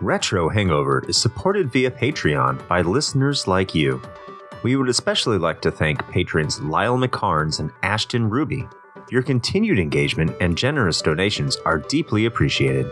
Retro Hangover is supported via Patreon by listeners like you. We would especially like to thank patrons Lyle McCarnes and Ashton Ruby. Your continued engagement and generous donations are deeply appreciated.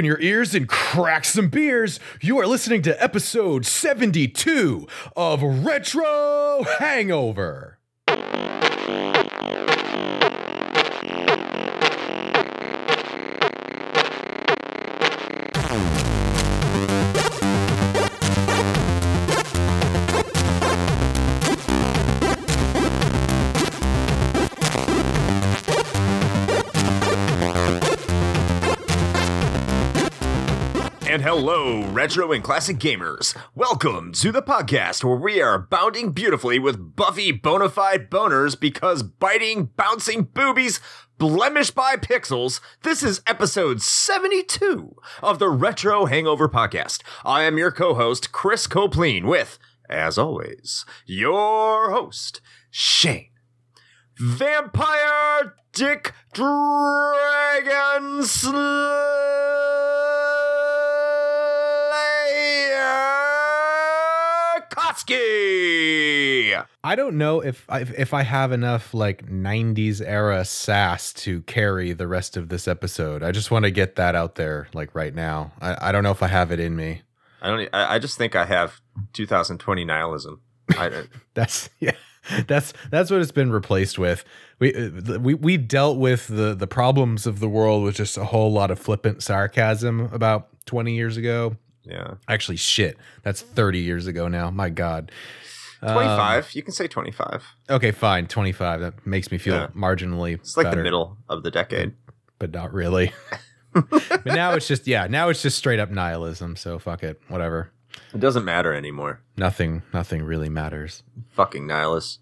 Open your ears and crack some beers. You are listening to episode 72 of Retro Hangover. Hello, retro and classic gamers. Welcome to the podcast where we are bounding beautifully with buffy bona fide boners because biting, bouncing boobies, blemished by pixels. This is episode 72 of the Retro Hangover podcast. I am your co host, Chris Copleen, with, as always, your host, Shane. Vampire Dick Dragon Slayer I don't know if I, if I have enough like 90s era sass to carry the rest of this episode. I just want to get that out there like right now. I, I don't know if I have it in me. I don't. I I just think I have 2020 nihilism. I, That's yeah. That's that's what it's been replaced with. We uh, we we dealt with the the problems of the world with just a whole lot of flippant sarcasm about 20 years ago. Yeah, Actually, shit, that's 30 years ago now. My God. Um, 25. you can say 25. okay, fine. 25. That makes me feel Yeah. marginally. It's like better, the middle of the decade. but not really. but now it's just yeah. Now it's just straight up nihilism. So fuck it. Whatever. It doesn't matter anymore. Nothing. Nothing really matters. Fucking nihilist.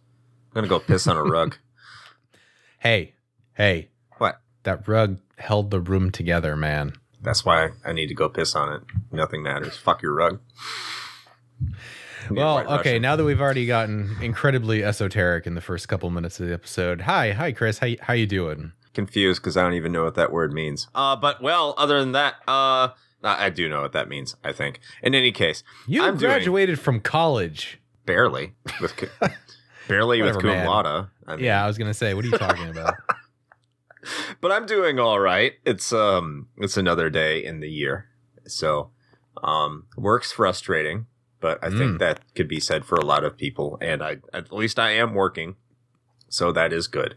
I'm gonna go piss on a rug. Hey, hey. What? That rug held the room together, man. That's why I need to go piss on it. Nothing matters. Fuck your rug. Well, okay. Russian. Now that we've already gotten incredibly esoteric in the first couple minutes of the episode, hi, hi, Chris. How you, how you doing? confused because I don't even know what that word means. Uh, but well, other than that, uh, I I do know what that means. I think. In any case, You I'm doing- graduated from college. barely with cu- barely with Whatever, cum man. laude. I mean, Yeah, I was gonna say, what are you talking about? but I'm doing all right. It's um, it's another day in the year, so um, work's frustrating, but I think Mm. that could be said for a lot of people, and I at least I am working, so that is good.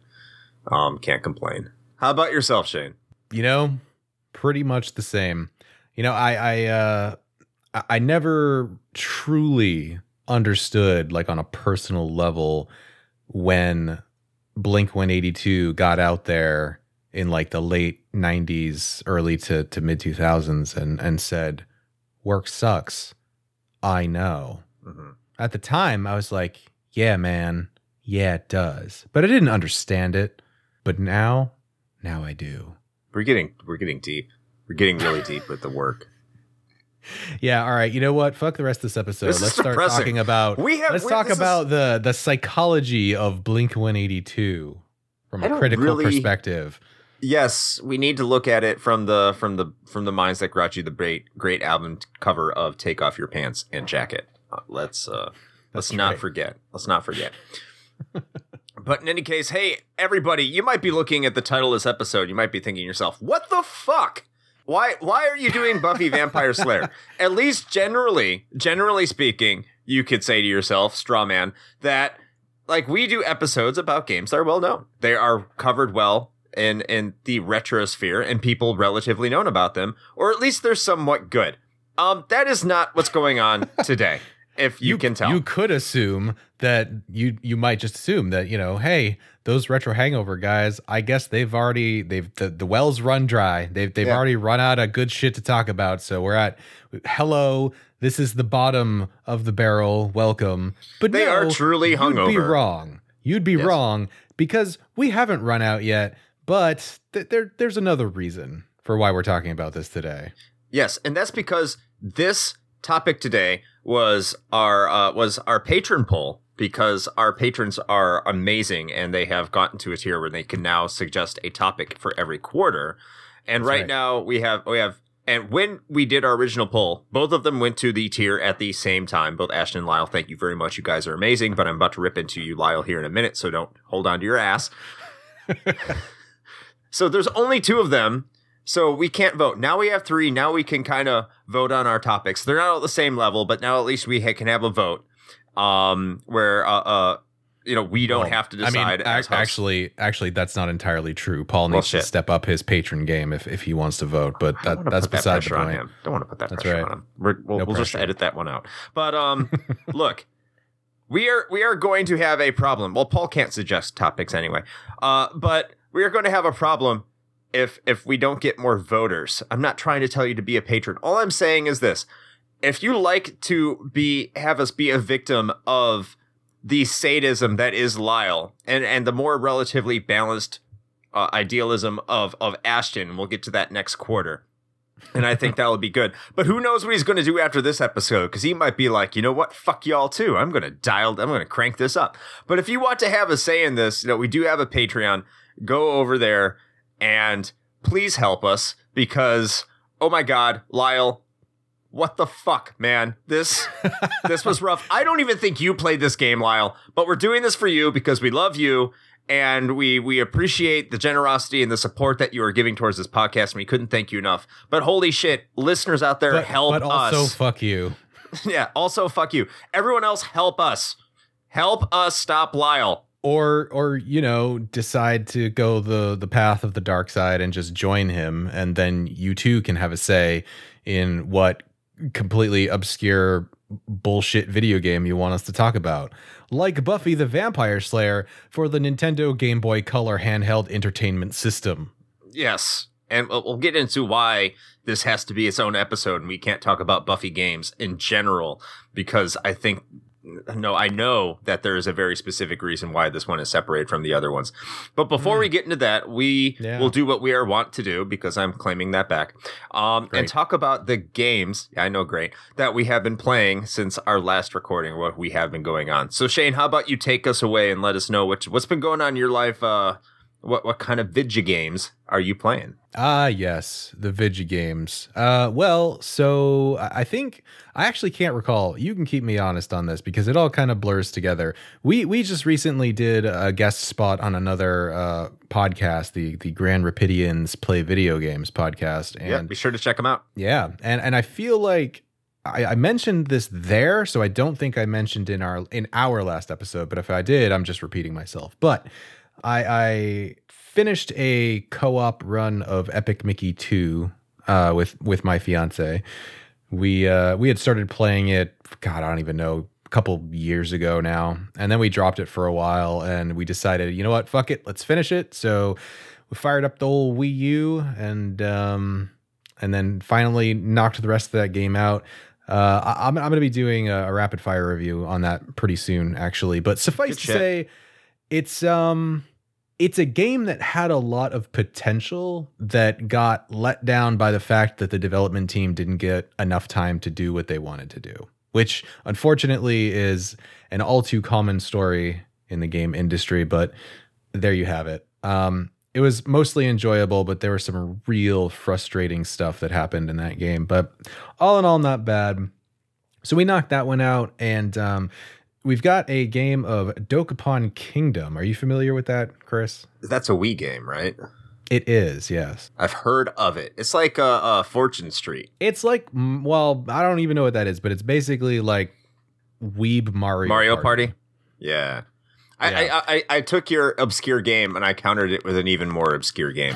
Um, can't complain. How about yourself, Shane? you know, pretty much the same. You know, I I uh I- I never truly understood like on a personal level when Blink 182 got out there in like the late 90s, early to, to mid 2000s and and said work sucks. I know. Mhm. At the time, I was like, yeah, man. Yeah, it does. But I didn't understand it. But now, now I do. We're getting we're getting deep. We're getting really deep with the work. Yeah, all right. You know what? Fuck the rest of this episode. This let's start depressing. talking about We have- let's we- talk this is- about the the psychology of Blink 182 from a critical really- perspective. Yes, we need to look at it from the from the from the minds that brought you the great great album cover of "Take Off Your Pants and Jacket." Uh, let's uh, let's That's not right. forget. Let's not forget. but in any case, hey everybody, you might be looking at the title of this episode. You might be thinking to yourself, "What the fuck? Why why are you doing Buffy Vampire Slayer?" At least generally, generally speaking, you could say to yourself, straw man, that like we do episodes about games that are well known. They are covered well in in the retrosphere and people relatively known about them, or at least they're somewhat good. Um, that is not what's going on today. If you, can tell, You could assume that you you might just assume that, you know, hey, those retro hangover guys, I guess they've already they've the, the wells run dry. They've they've Yeah. already run out of good shit to talk about. So we're at hello, this is the bottom of the barrel. Welcome. But They no, are truly hungover. You'd be wrong. You'd be Yes. wrong because we haven't run out yet, but th- there there's another reason for why we're talking about this today. Yes, and that's because this topic today was our uh, was our patron poll because our patrons are amazing and they have gotten to a tier where they can now suggest a topic for every quarter. And right, right. now we have we have and when we did our original poll, both of them went to the tier at the same time. Both Ashton and Lyle, thank you very much. You guys are amazing, but I'm about to rip into you, Lyle, here in a minute, so don't hold on to your ass. so there's only two of them, so we can't vote. Now we have three. Now we can kind of vote on our topics. They're not at the same level, but now at least we ha- can have a vote. Um, where uh, uh, you know, we don't Well, have to decide. I mean, actually, actually, that's not entirely true. Paul needs to step up his patron game if, if he wants to vote, but that, that's that beside the point. him. Don't want to put that That's pressure right. on him. We're, we'll No we'll just edit that one out. But um, look, we are we are going to have a problem. Well, Paul can't suggest topics anyway. Uh, but we are going to have a problem if if we don't get more voters. I'm not trying to tell you to be a patron. All I'm saying is this: if you like to be have us be a victim of the sadism that is Lyle, and and the more relatively balanced uh, idealism of of Ashton, we'll get to that next quarter. And I think that'll be good. But who knows what he's going to do after this episode? Because he might be like, you know what? Fuck y'all too. I'm going to dial. I'm going to crank this up. But if you want to have a say in this, you know, we do have a Patreon. Go over there and please help us because, oh my God, Lyle, what the fuck, man? This this was rough. I don't even think you played this game, Lyle, but we're doing this for you because we love you and we we appreciate the generosity and the support that you are giving towards this podcast. And we couldn't thank you enough. But holy shit, listeners out there, But, help but also, us. fuck you. yeah, also fuck you. Everyone else, help us. Help us stop Lyle. Or, or you know, decide to go the the path of the dark side and just join him, and then you too can have a say in what completely obscure bullshit video game you want us to talk about, like Buffy the Vampire Slayer for the Nintendo Game Boy Color handheld entertainment system. Yes. And we'll we'll get into why this has to be its own episode and we can't talk about Buffy games in general because I think no, I know that there is a very specific reason why this one is separated from the other ones. But before we get into that, we Yeah. will do what we are wont to do because I'm claiming that back. Um, and talk about the games, I know great, that we have been playing since our last recording, what we have been going on. So Shane, how about you take us away and let us know what what's been going on in your life uh what what kind of video games are you playing? Ah, yes, the Vigi games. Uh, well, so I think I actually can't recall. You can keep me honest on this because it all kind of blurs together. We we just recently did a guest spot on another uh, podcast, the the Grand Rapidians Play Video Games podcast, yeah, and be sure to check them out. yeah, and and I feel like I, I mentioned this there, so I don't think I mentioned in our in our last episode. But if I did, I'm just repeating myself. But I, I finished a co-op run of Epic Mickey Two uh, with with my fiance. We uh, we had started playing it. God, I don't even know. A couple years ago now, and then we dropped it for a while, and we decided, you know what, fuck it, let's finish it. So we fired up the old Wii U, and um, and then finally knocked the rest of that game out. Uh, I, I'm, I'm going to be doing a, a rapid fire review on that pretty soon, actually. But suffice Good to shit. say, it's um, it's a game that had a lot of potential that got let down by the fact that the development team didn't get enough time to do what they wanted to do, which unfortunately is an all too common story in the game industry. But there you have it. Um, it was mostly enjoyable, but there was some real frustrating stuff that happened in that game. But all in all, not bad. So we knocked that one out, and um, we've got a game of Dokapon Kingdom. Are you familiar with that, Chris? That's a Wii game, right? It is, yes. I've heard of it. It's like uh, uh Fortune Street, It's like, well, I don't even know what that is, but it's basically like Weeb Mario Mario Party. Yeah. I, Yeah. I, I I took your obscure game and I countered it with an even more obscure game,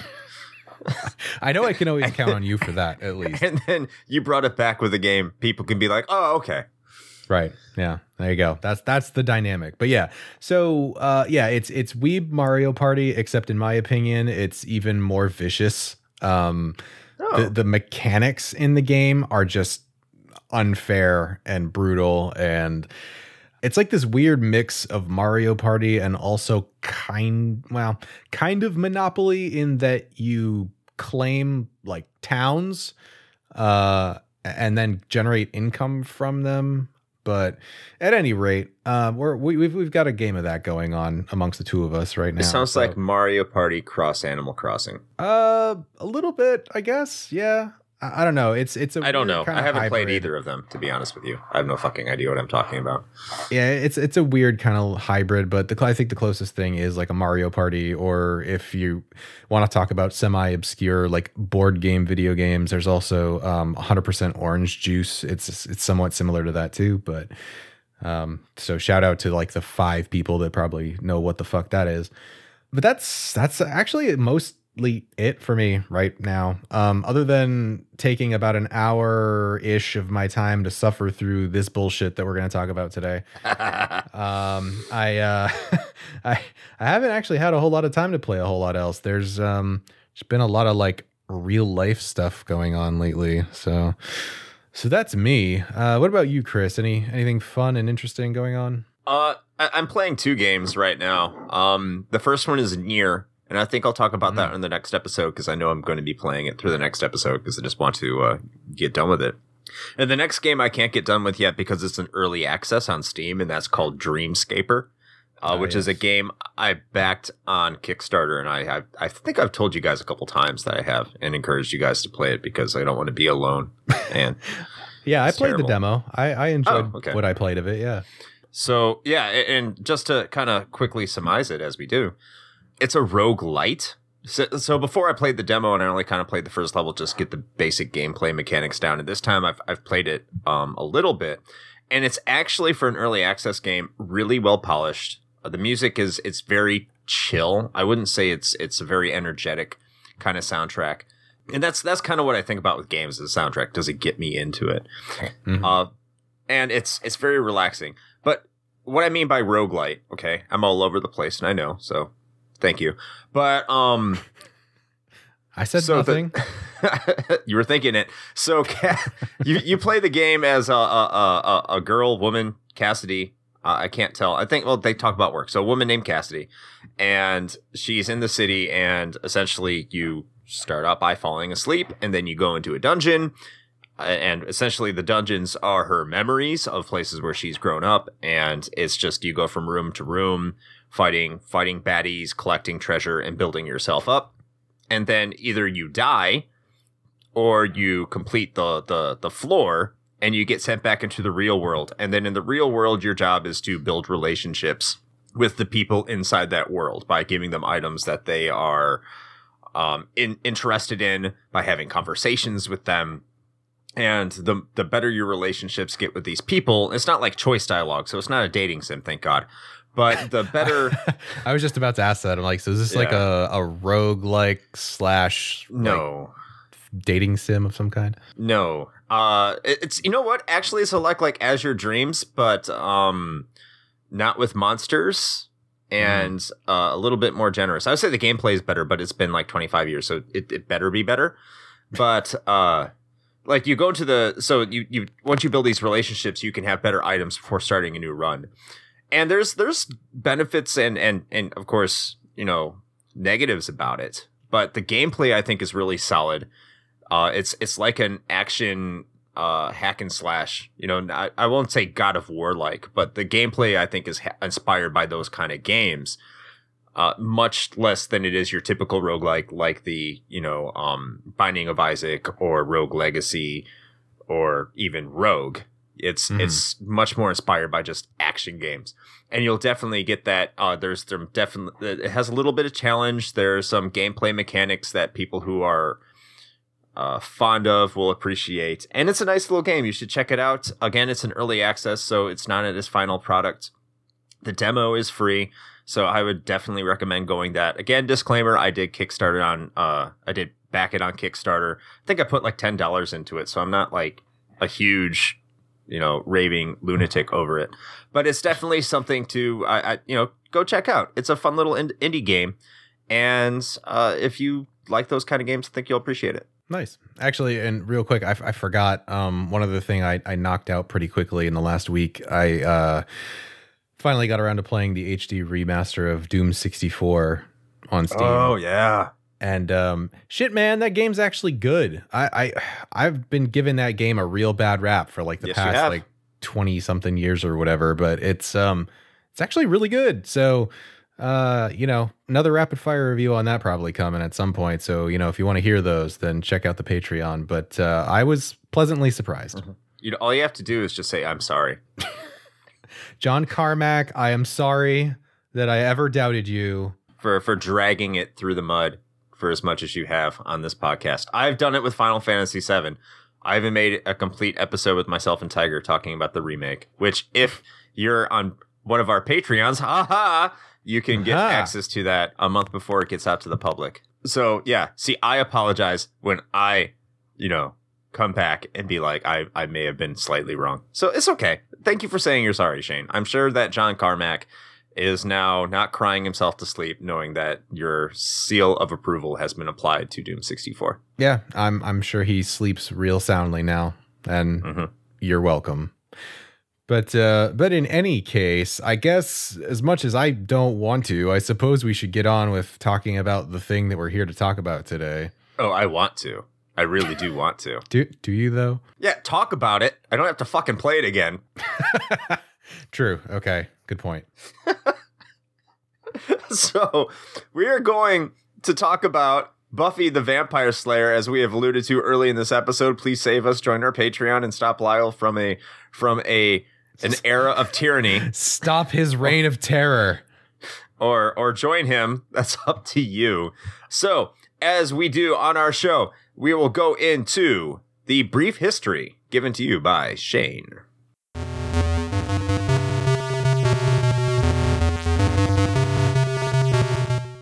I know I can always count on you for that, at least. and then you brought it back with a game. People can be like, "Oh, okay." Right. Yeah. There you go. That's that's the dynamic. But yeah. So uh yeah, it's it's Weeb Mario Party, except in my opinion, it's even more vicious. Um Oh. the, the mechanics in the game are just unfair and brutal and it's like this weird mix of Mario Party and also kind well, kind of Monopoly in that you claim like towns uh, and then generate income from them. But at any rate, uh, we're, we, we've we've got a game of that going on amongst the two of us right now. It sounds so- like Mario Party cross Animal Crossing. uh, a little bit, I guess. Yeah, I, I don't know. It's it's a I don't know. I haven't played either of them, to be honest with you. I have no fucking idea what I'm talking about. Yeah, it's it's a weird kind of hybrid, but the I think the closest thing is like a Mario Party, or if you want to talk about semi obscure like board game video games, there's also um 100% Orange Juice. It's it's somewhat similar to that too, but um so shout out to like the five people that probably know what the fuck that is. But that's that's actually mostly it for me right now. Um other than taking about an hour ish of my time to suffer through this bullshit that we're going to talk about today um i uh i i haven't actually had a whole lot of time to play a whole lot else. There's um been a lot of like real life stuff going on lately so so that's me. Uh what about you chris? Any anything fun and interesting going on? Uh, I- I'm playing two games right now. Um, the first one is NieR, and I think I'll talk about that in the next episode because I know I'm going to be playing it through the next episode because I just want to uh, get done with it. And the next game I can't get done with yet because it's an early access on Steam, and that's called Dreamscaper, uh, Oh, which is a game I backed on Kickstarter, and I have, I think I've told you guys a couple times that I have and encouraged you guys to play it because I don't want to be alone. And yeah i played terrible. the demo i i enjoyed Oh, okay. what i played of it yeah So yeah, and just to kind of quickly surmise it as we do, it's a roguelite. So, so before I played the demo and I only kind of played the first level, just get the basic gameplay mechanics down. And this time I've I've played it um, a little bit, and it's actually for an early access game really well polished. Uh, the music is it's very chill. I wouldn't say it's it's a very energetic kind of soundtrack. And that's that's kind of what I think about with games. The soundtrack does it get me into it? Mhm. Uh, and it's it's very relaxing. But what I mean by roguelite, okay, I'm all over the place, and I know, so thank you. But um, i said so the- nothing you were thinking it. So you you play the game as a a, a, a girl, woman, Cassidy. Uh, I can't tell. I think well they talk about work. So a woman named Cassidy, and she's in the city, and essentially you start out by falling asleep, and then you go into a dungeon. And essentially, the dungeons are her memories of places where she's grown up, and it's just you go from room to room, fighting fighting baddies, collecting treasure, and building yourself up. And then either you die, or you complete the the the floor and you get sent back into the real world and then in the real world your job is to build relationships with the people inside that world by giving them items that they are um, in, interested in by having conversations with them and the the better your relationships get with these people it's not like choice dialogue so it's not a dating sim thank god but the better i was just about to ask that i'm like so is this like a a rogue like slash like, no dating sim of some kind No. Uh it's you know what? Actually it's a like like Azure Dreams, but um not with monsters and uh, a little bit more generous. I would say the gameplay is better, but it's been like 25 years, so it, it better be better. But uh like you go to the so you you once you build these relationships, you can have better items before starting a new run. And there's there's benefits and and and of course, you know, negatives about it. But the gameplay I think is really solid. Uh, it's it's like an action uh, hack and slash. You know, I, I won't say God of War like, but the gameplay I think is ha- inspired by those kind of games. Uh, much less than it is your typical roguelike, like the you know um, Binding of Isaac or Rogue Legacy, or even Rogue. It's Mhm. it's much more inspired by just action games, and you'll definitely get that. Uh, there's some definitely it has a little bit of challenge. There's some gameplay mechanics that people who are uh, fond of will appreciate. And it's a nice little game. You should check it out. Again, it's an early access, so it's not at its final product. The demo is free, so I would definitely recommend going that. Again, disclaimer: I did Kickstarter on. Uh, I did back it on Kickstarter. I think I put like ten dollars into it, so I'm not like a huge, you know, raving lunatic over it. But it's definitely something to, I, I you know, go check out. It's a fun little in- indie game, and uh, if you like those kind of games, I think you'll appreciate it. Nice. Actually, and real quick, I, I forgot um, one other thing I, I knocked out pretty quickly in the last week. I uh, finally got around to playing the HD remaster of Doom 64 on Steam. Oh, yeah. And um, shit, man, that game's actually good. I, I I've been giving that game a real bad rap for like the Yes, past like twenty something years or whatever, but it's um it's actually really good. So uh, you know, another rapid fire review on that probably coming at some point. So, you know, if you want to hear those, then check out the Patreon. But uh I was pleasantly surprised. You know, all you have to do is just say, I'm sorry. John Carmack, I am sorry that I ever doubted you. for for dragging it through the mud for as much as you have on this podcast. I've done it with Final Fantasy VII. I even made a complete episode with myself and Tiger talking about the remake. Which, if you're on one of our Patreons, haha, you can get Aha. access to that a month before it gets out to the public. So yeah, see, I apologize when I, you know, come back and be like, I I may have been slightly wrong. So it's okay. Thank you for saying you're sorry, Shane. I'm sure that John Carmack is now not crying himself to sleep knowing that your seal of approval has been applied to Doom 64. Yeah, I'm I'm sure he sleeps real soundly now, and Mhm. you're welcome. But uh, but in any case, I guess as much as I don't want to, I suppose we should get on with talking about the thing that we're here to talk about today. Oh, I want to. I really do want to. Do do you though? Yeah, talk about it. I don't have to fucking play it again. True. Okay. Good point. so, we are going to talk about Buffy the Vampire Slayer as we have alluded to early in this episode. Please save us, join our Patreon and stop Lyle from a from a an era of tyranny. Stop his reign of terror. or or join him. That's up to you. So, as we do on our show, we will go into the brief history given to you by Shane.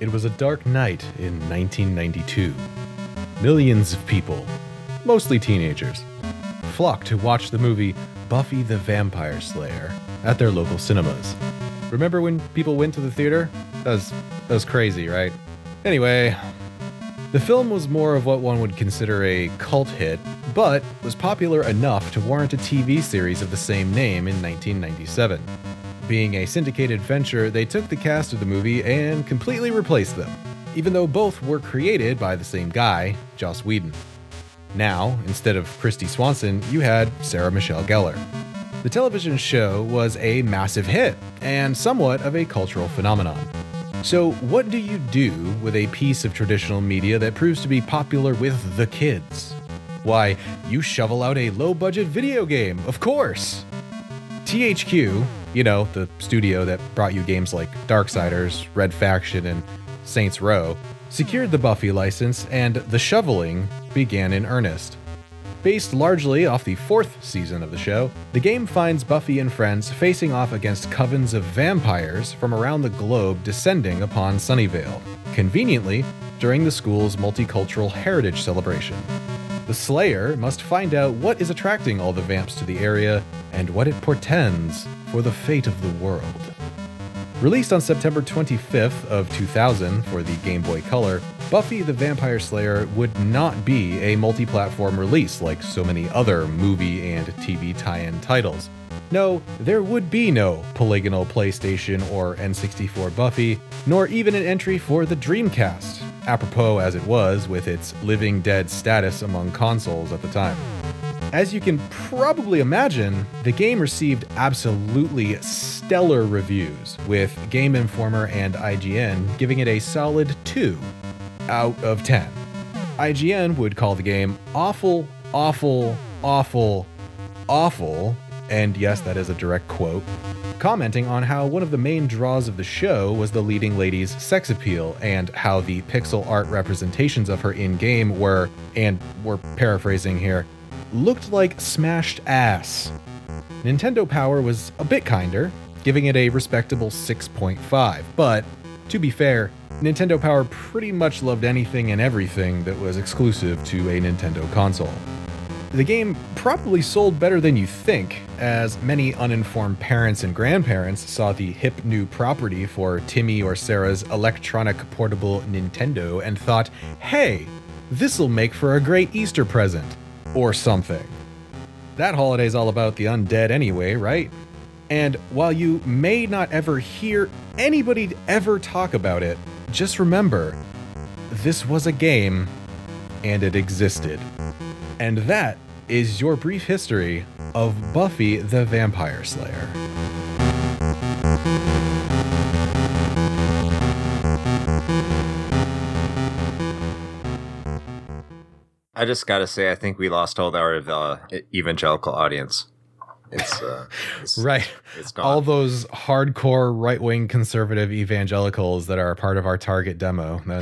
It was a dark night in 1992. Millions of people, mostly teenagers, flocked to watch the movie Buffy the Vampire Slayer at their local cinemas. Remember when people went to the theater? That was, that was crazy, right? Anyway, the film was more of what one would consider a cult hit, but was popular enough to warrant a TV series of the same name in 1997. Being a syndicated venture, they took the cast of the movie and completely replaced them, even though both were created by the same guy, Joss Whedon. Now, instead of Kristy Swanson, you had Sarah Michelle Gellar. The television show was a massive hit and somewhat of a cultural phenomenon. So, what do you do with a piece of traditional media that proves to be popular with the kids? Why, you shovel out a low budget video game, of course! THQ, you know, the studio that brought you games like Darksiders, Red Faction, and Saints Row, secured the Buffy license and the shoveling began in earnest. Based largely off the fourth season of the show, the game finds Buffy and friends facing off against covens of vampires from around the globe descending upon Sunnydale, conveniently during the school's multicultural heritage celebration. The Slayer must find out what is attracting all the vamps to the area and what it portends for the fate of the world. Released on September 25th of 2000 for the Game Boy Color, Buffy the Vampire Slayer would not be a multi-platform release like so many other movie and TV tie-in titles. No, there would be no polygonal PlayStation or N64 Buffy, nor even an entry for the Dreamcast, apropos as it was with its living dead status among consoles at the time. As you can probably imagine, the game received absolutely stellar reviews, with Game Informer and IGN giving it a solid 2 out of 10. IGN would call the game awful, awful, awful, awful, and yes, that is a direct quote, commenting on how one of the main draws of the show was the leading lady's sex appeal and how the pixel art representations of her in game were, and we're paraphrasing here, looked like smashed ass. Nintendo Power was a bit kinder, giving it a respectable 6.5, but to be fair, Nintendo Power pretty much loved anything and everything that was exclusive to a Nintendo console. The game probably sold better than you think, as many uninformed parents and grandparents saw the hip new property for Timmy or Sarah's electronic portable Nintendo and thought, hey, this'll make for a great Easter present. Or something. That holiday's all about the undead anyway, right? And while you may not ever hear anybody ever talk about it, just remember this was a game and it existed. And that is your brief history of Buffy the Vampire Slayer. I just gotta say, I think we lost all our uh, evangelical audience. It's, uh, it's Right. It's. All those hardcore right wing conservative evangelicals that are a part of our target demo.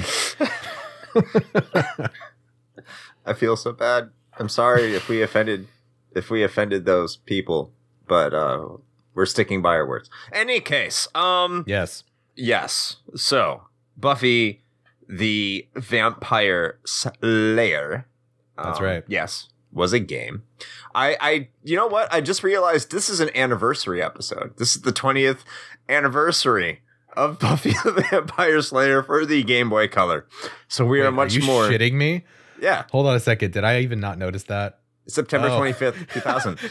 I feel so bad. I'm sorry if we offended if we offended those people, but uh, we're sticking by our words. Any case, um, yes. yes. So Buffy, the Vampire Slayer. That's um, right. Yes, was a game. I, I, you know what? I just realized this is an anniversary episode. This is the twentieth anniversary of Buffy the Vampire Slayer for the Game Boy Color. So we Wait, are much you more. shitting me? Yeah, Hold on a second. Did I even not notice that? September Oh. twenty fifth, two thousand.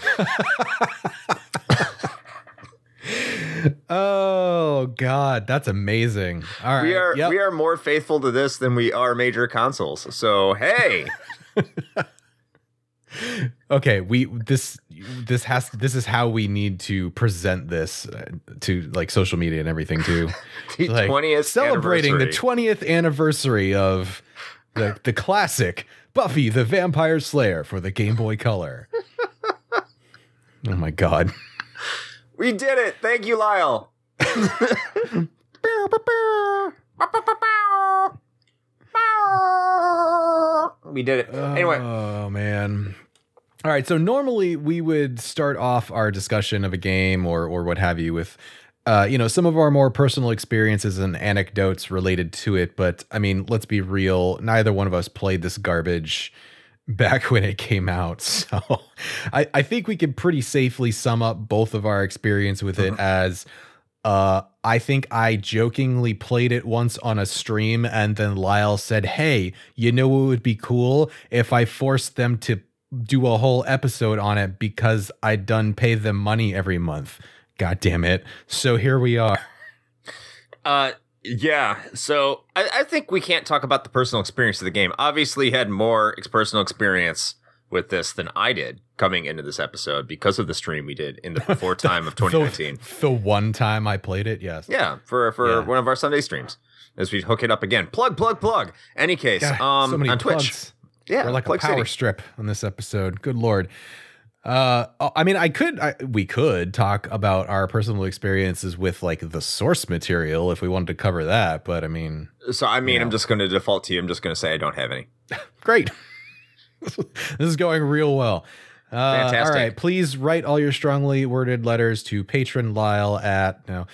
Oh God, that's amazing. All right. we are Yep. we are more faithful to this than we are major consoles. So hey, okay we this this has this is how we need to present this uh, to like social media and everything too the Like, twentieth celebrating the 20th anniversary of the the classic buffy the vampire slayer for the game boy color oh my god we did it. Thank you, Lyle. we did it. Anyway, oh man. All right so normally we would start off our discussion of a game or or what have you with uh, you know some of our more personal experiences and anecdotes related to it but i mean let's be real neither one of us played this garbage back when it came out so i i think we could pretty safely sum up both of our experience with it as uh I think I jokingly played it once on a stream and then Lyle said, "Hey, you know what would be cool if I forced them to do a whole episode on it because I done pay them money every month." God damn it. So here we are. Uh, yeah. So I, I think we can't talk about the personal experience of the game. Obviously, had more personal experience with this than I did coming into this episode because of the stream we did in the before time of 2019. The, the one time I played it, yes. Yeah, for for Yeah. one of our Sunday streams. As we hook it up again, plug, plug, plug. Any case, God, um, so many on Twitch, plugs. yeah, We're like Plug a power City. strip on this episode. Good lord. Uh, I mean, I could, I, we could talk about our personal experiences with like the source material if we wanted to cover that. But I mean, So I mean, Yeah. I'm just going to default to you. I'm just going to say I don't have any. great. this is going real well. Uh, Fantastic. All right, please write all your strongly worded letters to patron Lyle at no.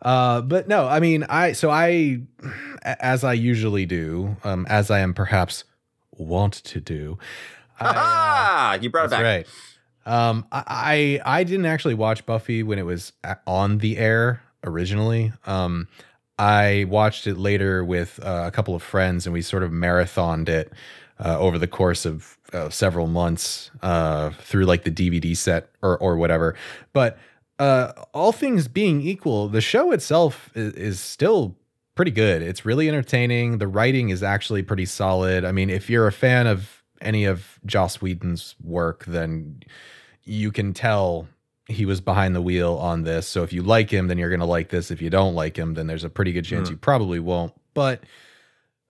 Uh, but no, I mean, I so I, as I usually do, um, as I am perhaps want to do. I, uh, Ah, you brought it That's back. right. Um, I, I I didn't actually watch Buffy when it was on the air originally. Um, I watched it later with uh, a couple of friends, and we sort of marathoned it uh, over the course of uh, several months uh, through like the DVD set or or whatever. But uh, all things being equal, the show itself is, is still pretty good. It's really entertaining. The writing is actually pretty solid. I mean, if you're a fan of any of Joss Whedon's work, then you can tell he was behind the wheel on this. So if you like him, then you're going to like this. If you don't like him, then there's a pretty good chance Hmm. you probably won't. But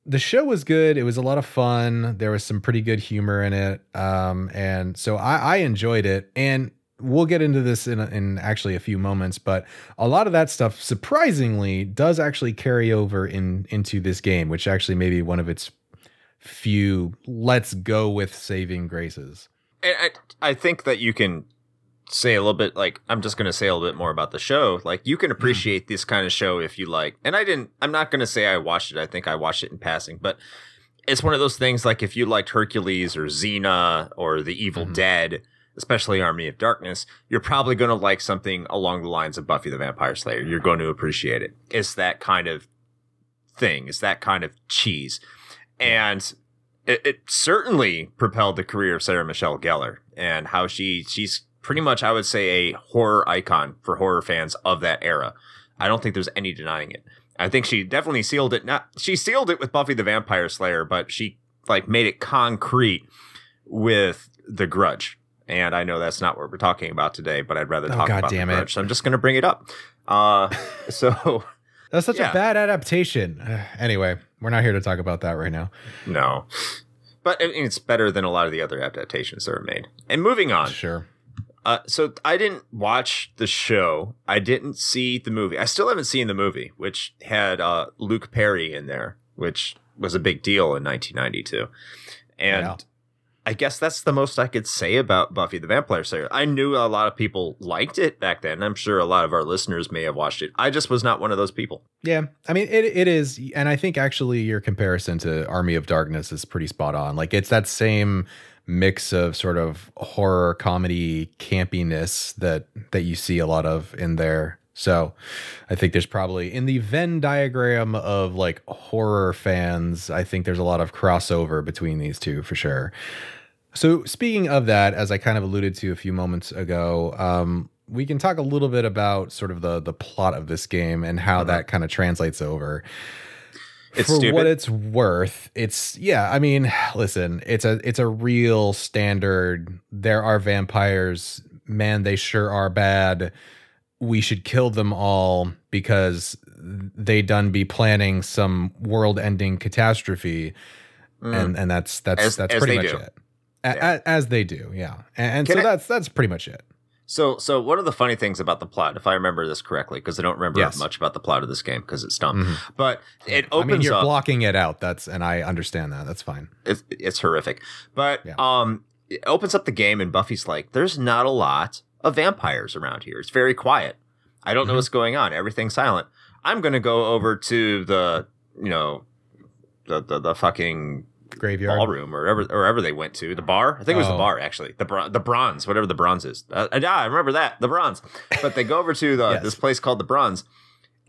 the show was good. It was a lot of fun. There was some pretty good humor in it. Um, and so I, I enjoyed it. And we'll get into this in, in actually a few moments, but a lot of that stuff surprisingly does actually carry over in into this game, which actually may be one of its few let's go with saving graces. I, I think that you can say a little bit like I'm just going to say a little bit more about the show. Like you can appreciate this kind of show if you like. And I didn't I'm not going to say I watched it. I think I watched it in passing, but it's one of those things like if you liked Hercules or Xena or The Evil Mhm. Dead, especially Army of Darkness, you're probably going to like something along the lines of Buffy the Vampire Slayer. You're going to appreciate it. It's that kind of thing. It's that kind of cheese. And it, it certainly propelled the career of Sarah Michelle Gellar and how she she's pretty much I would say a horror icon for horror fans of that era. I don't think there's any denying it. I think she definitely sealed it. Not she sealed it with Buffy the Vampire Slayer, but she like made it concrete with The Grudge. And I know that's not what we're talking about today, but I'd rather Oh, talk God about damn The it. Grudge. So I'm just going to bring it up. Uh, so That's such Yeah. a bad adaptation. anyway, we're not here to talk about that right now. no, but I mean, it's better than a lot of the other adaptations that are made. And moving on, Sure. Uh, so I didn't watch the show. I didn't see the movie. I still haven't seen the movie, which had uh, Luke Perry in there, which was a big deal in 1992. And Yeah. I guess that's the most I could say about Buffy the Vampire Slayer. I knew a lot of people liked it back then. I'm sure a lot of our listeners may have watched it. I just was not one of those people. Yeah, I mean it. It is, and I think actually your comparison to Army of Darkness is pretty spot on. Like it's that same mix of sort of horror comedy campiness that that you see a lot of in there. So I think there's probably in the Venn diagram of like horror fans, I think there's a lot of crossover between these two for sure. So speaking of that, as I kind of alluded to a few moments ago, um, we can talk a little bit about sort of the the plot of this game and how Mhm. that kind of translates over. It's For stupid. what it's worth, it's yeah. I mean, listen, it's a it's a real standard. There are vampires, man. They sure are bad. We should kill them all because they done be planning some world-ending catastrophe Mm. and and that's that's As- that's as pretty much do. it. A- Yeah. as they do, yeah. And, and so that's that's pretty much it. So, so one of the funny things about the plot, if I remember this correctly, because I don't remember Yes. much about the plot of this game because it's dumb, Mhm. but it opens. Up. I mean, you're up. blocking it out. That's and I understand that. That's fine. it's, it's horrific. But Yeah. um, it opens up the game, and Buffy's like, "There's not a lot of vampires around here. It's very quiet. I don't know Mhm. what's going on. Everything's silent. I'm gonna go over to the, you know, the the, the fucking Graveyard. ballroom or wherever, or wherever they went to the bar. I think it was the Oh. bar actually. The bron- the bronze, whatever the bronze is. Uh, yeah, I remember that the bronze. But they go over to the Yes. this place called the bronze,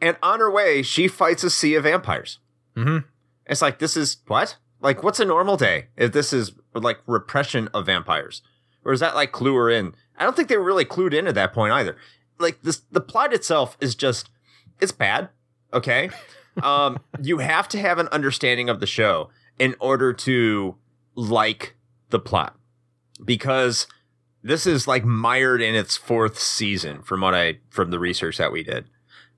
and on her way, she fights a sea of vampires. hmm It's like this is what? Like what's a normal day if this is like repression of vampires? Or is that like clue her in? I don't think they were really clued in at that point either. Like this the plot itself is just it's bad. Okay. um you have to have an understanding of the show in order to like the plot. Because this is like mired in its fourth season from what I from the research that we did.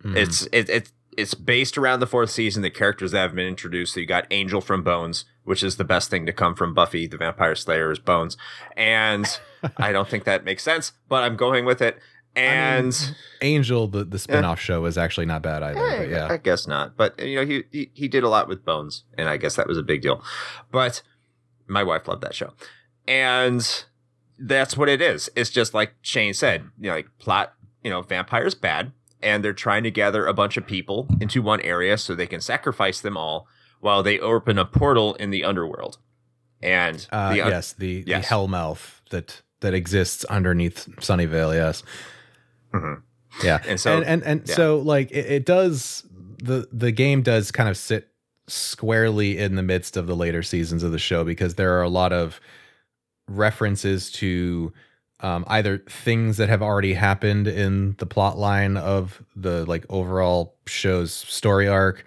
Mm-hmm. It's it, it's it's based around the fourth season. The characters that have been introduced. So you got Angel from Bones, which is the best thing to come from Buffy the Vampire Slayer is Bones, and I don't think that makes sense, but I'm going with it. And Angel, the the spin-off show, is actually not bad either. Eh, but yeah, I guess not. But you know, he, he he did a lot with Bones, and I guess that was a big deal. But my wife loved that show, and that's what it is. It's just like Shane said, you know, like plot. You know, vampires bad, and they're trying to gather a bunch of people into one area so they can sacrifice them all while they open a portal in the underworld. And uh, the un- yes, the, yes. the Hellmouth that that exists underneath Sunnydale. Yes, Mhm. yeah, And so- and and, and yeah. so like it, it does the the game does kind of sit squarely in the midst of the later seasons of the show because there are a lot of references to um, either things that have already happened in the plot line of the like overall show's story arc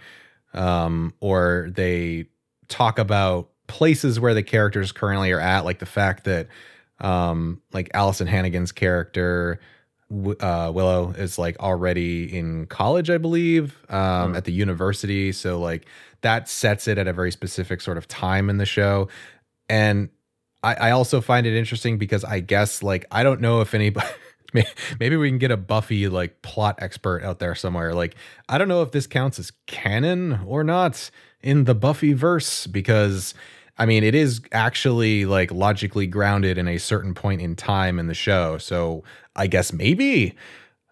um, or they talk about places where the characters currently are at like the fact that um, like Alyson Hannigan's character uh, Willow is like already in college, I believe, um, Hmm. at the university. So like that sets it at a very specific sort of time in the show. And I, I also find it interesting because I guess like I don't know if anybody maybe we can get a Buffy like plot expert out there somewhere. Like I don't know if this counts as canon or not in the Buffy verse because I mean it is actually like logically grounded in a certain point in time in the show. So I guess maybe.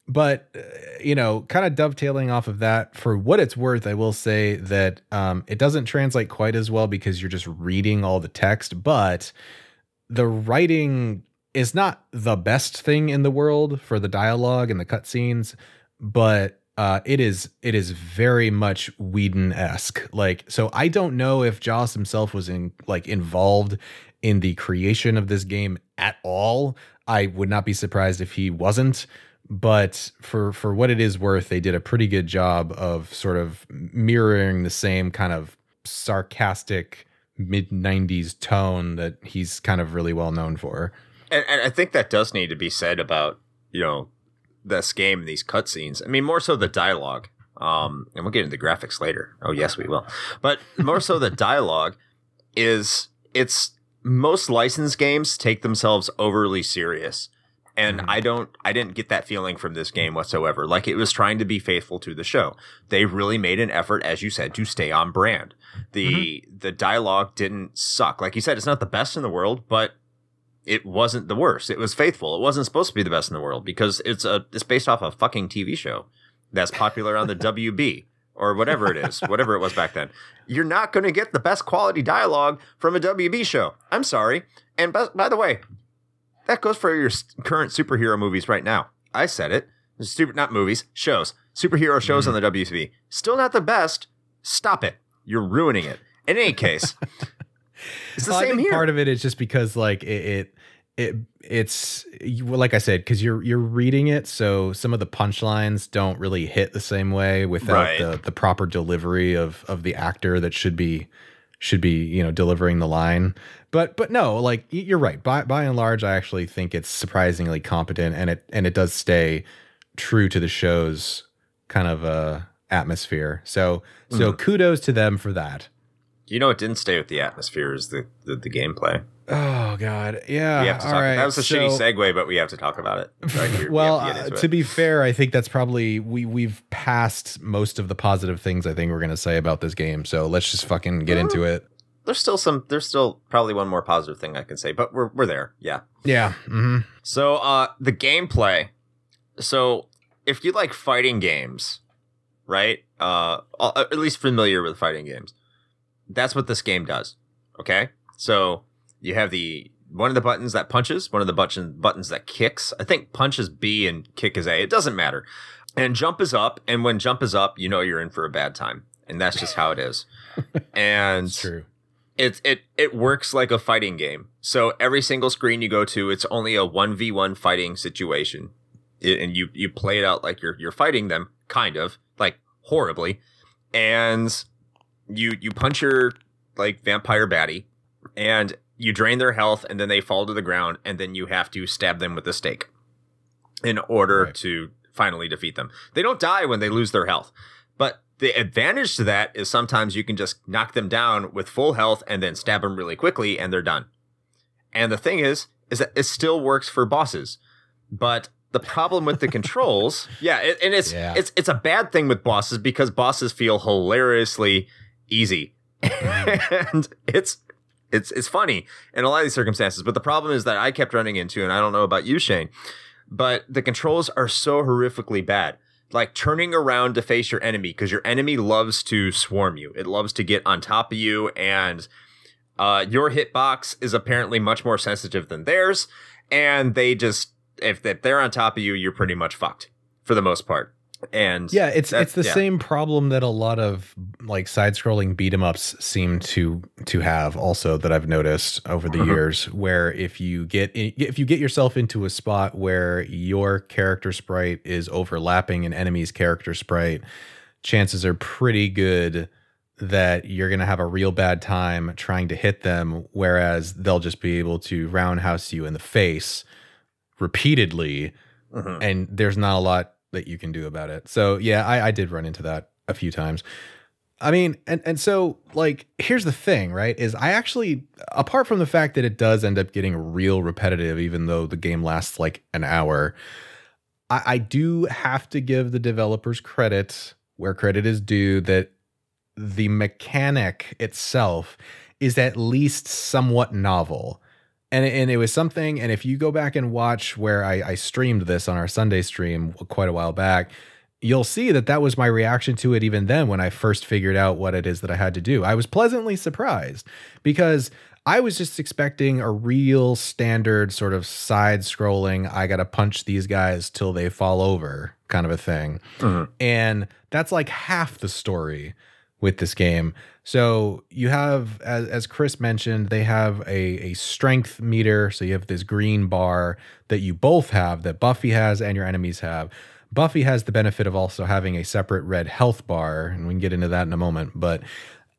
But uh, you know, kind of dovetailing off of that, for what it's worth, I will say that um, it doesn't translate quite as well because you're just reading all the text. But the writing is not the best thing in the world for the dialogue and the cutscenes, but uh, it is it is very much Whedon esque. Like, so I don't know if Joss himself was in like involved in the creation of this game at all. I would not be surprised if he wasn't, but for for what it is worth, they did a pretty good job of sort of mirroring the same kind of sarcastic mid 90s tone that he's kind of really well known for. And, and I think that does need to be said about, you know, this game and these cutscenes. I mean, more so the dialogue. Um, and we'll get into the graphics later. Oh, yes, we will. But more so the dialogue is it's most licensed games take themselves overly serious. And Mhm. I don't, I didn't get that feeling from this game whatsoever. Like it was trying to be faithful to the show. They really made an effort, as you said, to stay on brand. The the dialogue didn't suck. Like you said, it's not the best in the world, but it wasn't the worst. It was faithful. It wasn't supposed to be the best in the world because it's a it's based off a fucking TV show that's popular on the WB or whatever it is, whatever it was back then. You're not going to get the best quality dialogue from a WB show. I'm sorry. And by, by the way, that goes for your current superhero movies right now. I said it. Super, not movies, shows. Superhero shows on mm-hmm. the WB. Still not the best. Stop it. You're ruining it. In any case, it's the Well, I same think here. part of it is just because like it it, it it's you, like I said because you're you're reading it, so some of the punchlines don't really hit the same way without Right. the the proper delivery of of the actor that should be should be you know delivering the line. But but no, like you're right. By by and large, I actually think it's surprisingly competent, and it and it does stay true to the show's kind of uh atmosphere. So so Mm. kudos to them for that. You know, it didn't stay with the atmosphere is the, the, the gameplay. Oh God, yeah. We have to all talk. right, That was a shitty segue, but we have to talk about it. Right. We Well, have to uh, to be fair, I think that's probably we we've passed most of the positive things I think we're gonna say about this game. So let's just fucking get into it. there's still some. There's still probably one more positive thing I can say, but we're we're there. Yeah. Yeah. hmm So uh the gameplay. So if you like fighting games, right? Uh uh, at least familiar with fighting games. That's what this game does. Okay? So you have the one of the buttons that punches, one of the button buttons that kicks. I think punch is B and kick is A. It doesn't matter. And jump is up, and when jump is up, you know you're in for a bad time. And that's just how it is. And It's true. it it it works like a fighting game. So every single screen you go to, it's only a one v one fighting situation, I- and you you play it out like you're you're fighting them, kind of like horribly, and you you punch your like vampire baddie, and you drain their health, and then they fall to the ground, and then you have to stab them with a stake in order Right. to finally defeat them. They don't die when they lose their health. But the advantage to that is sometimes you can just knock them down with full health and then stab them really quickly and they're done. And the thing is, is that it still works for bosses. But the problem with the controls, yeah, it, and it's Yeah. it's it's a bad thing with bosses because bosses feel hilariously easy, and it's it's it's funny in a lot of these circumstances. But the problem is that I kept running into, and I don't know about you, Shane, but the controls are so horrifically bad like turning around to face your enemy because your enemy loves to swarm you. It loves to get on top of you, and uh, your hitbox is apparently much more sensitive than theirs. And they just, if, if they're on top of you, you're pretty much fucked for the most part. And Yeah, it's it's the yeah. same problem that a lot of like side-scrolling beat 'em ups seem to to have also that I've noticed over the Mhm. years where if you get if you get yourself into a spot where your character sprite is overlapping an enemy's character sprite, chances are pretty good that you're going to have a real bad time trying to hit them whereas they'll just be able to roundhouse you in the face repeatedly Mhm. and there's not a lot that you can do about it. So yeah, I, I did run into that a few times. I mean, and and so like here's the thing, right? Is I actually apart from the fact that it does end up getting real repetitive, even though the game lasts like an hour, I, I do have to give the developers credit where credit is due that the mechanic itself is at least somewhat novel and it, and it was something and if you go back and watch where I, I streamed this on our sunday stream quite a while back you'll see that that was my reaction to it even then when i first figured out what it is that i had to do i was pleasantly surprised because i was just expecting a real standard sort of side scrolling i gotta punch these guys till they fall over kind of a thing Mhm. and that's like half the story with this game. So you have, as, as Chris mentioned, they have a, a strength meter. So you have this green bar that you both have, that Buffy has and your enemies have. Buffy has the benefit of also having a separate red health bar, and we can get into that in a moment. But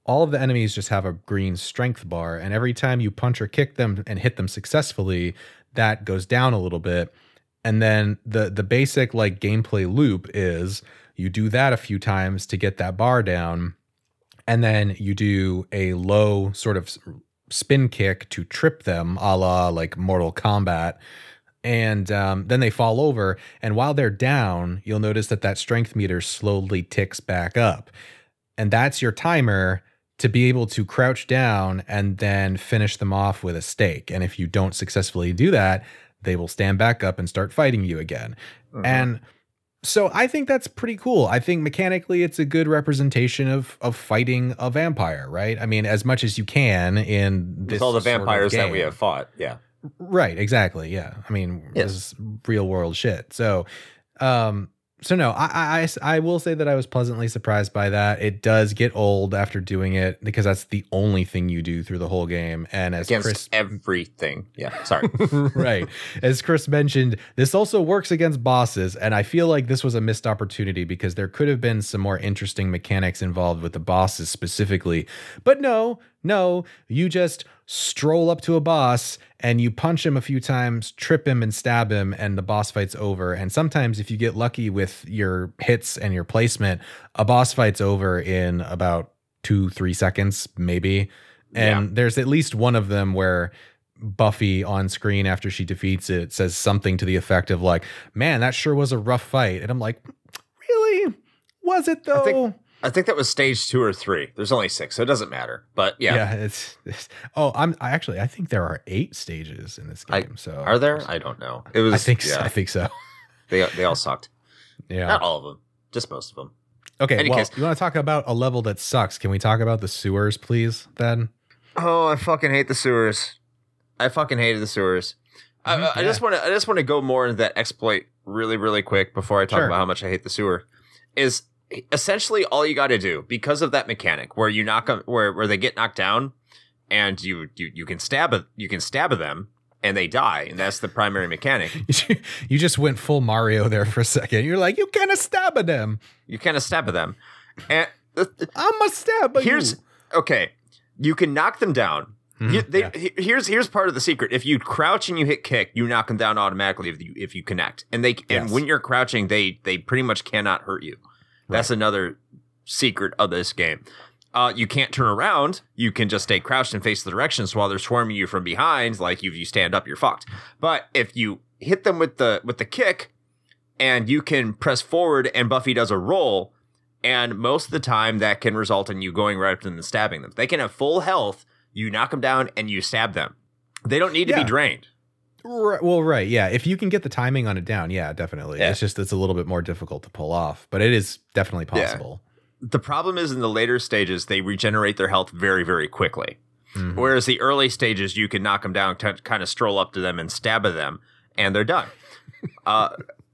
all of the enemies just have a green strength bar, and every time you punch or kick them and hit them successfully, that goes down a little bit. And then the the basic like gameplay loop is you do that a few times to get that bar down and then you do a low sort of spin kick to trip them, a la like Mortal Kombat. And um, then they fall over. And while they're down, you'll notice that that strength meter slowly ticks back up. And that's your timer to be able to crouch down and then finish them off with a stake. And if you don't successfully do that, they will stand back up and start fighting you again. Uh-huh. And so I think that's pretty cool. I think mechanically it's a good representation of of fighting a vampire, right? I mean, as much as you can in this With all the vampires sort of that we have fought. Yeah. Right, exactly. Yeah. I mean, yes. this is real world shit. So um so no, I, I I will say that I was pleasantly surprised by that. It does get old after doing it because that's the only thing you do through the whole game. And as against Chris, everything, yeah, sorry, right. As Chris mentioned, this also works against bosses, and I feel like this was a missed opportunity because there could have been some more interesting mechanics involved with the bosses specifically. But no, no, you just stroll up to a boss and you punch him a few times, trip him and stab him, and the boss fight's over. And sometimes, if you get lucky with your hits and your placement, a boss fight's over in about two, three seconds, maybe. And yeah. there's at least one of them where Buffy on screen after she defeats it says something to the effect of like, "Man, that sure was a rough fight." And I'm like, "Really? Was it though?" I think that was stage two or three. There's only six, so it doesn't matter. But yeah, yeah. It's, it's oh, I'm I actually I think there are eight stages in this game. I, so are there? I don't know. It was. I think yeah. so, I think so. They they all sucked. Yeah, not all of them, just most of them. Okay, Any well, case, you want to talk about a level that sucks? Can we talk about the sewers, please? Then. Oh, I fucking hate the sewers. I fucking hated the sewers. Mm-hmm, I, yeah. I, just want to. I just want to go more into that exploit really, really quick before I talk sure. about how much I hate the sewer. Is essentially all you got to do because of that mechanic where you knock them where where they get knocked down and you you you can stab a, you can stab them and they die and that's the primary mechanic you just went full mario there for a second you're like you kind of stab at them you kind of stab at them and i'm a stab here's you. okay you can knock them down mm-hmm, you, they, yeah. here's here's part of the secret. If you crouch and you hit kick, you knock them down automatically if you if you connect. And they and when you're crouching, they they pretty much cannot hurt you. That's another secret of this game. Uh, you can't turn around. You can just stay crouched and face the directions while they're swarming you from behind. Like if you stand up, you're fucked. But if you hit them with the with the kick, and you can press forward, and Buffy does a roll, and most of the time that can result in you going right up to them and stabbing them. They can have full health. You knock them down and you stab them. They don't need to yeah. be drained. Right, well, right, yeah. If you can get the timing on it down, yeah, definitely. Yeah. It's just it's a little bit more difficult to pull off, but it is definitely possible. Yeah. The problem is in the later stages they regenerate their health very, very quickly. Mm-hmm. Whereas the early stages you can knock them down, t- kind of stroll up to them and stab at them, and they're done. uh,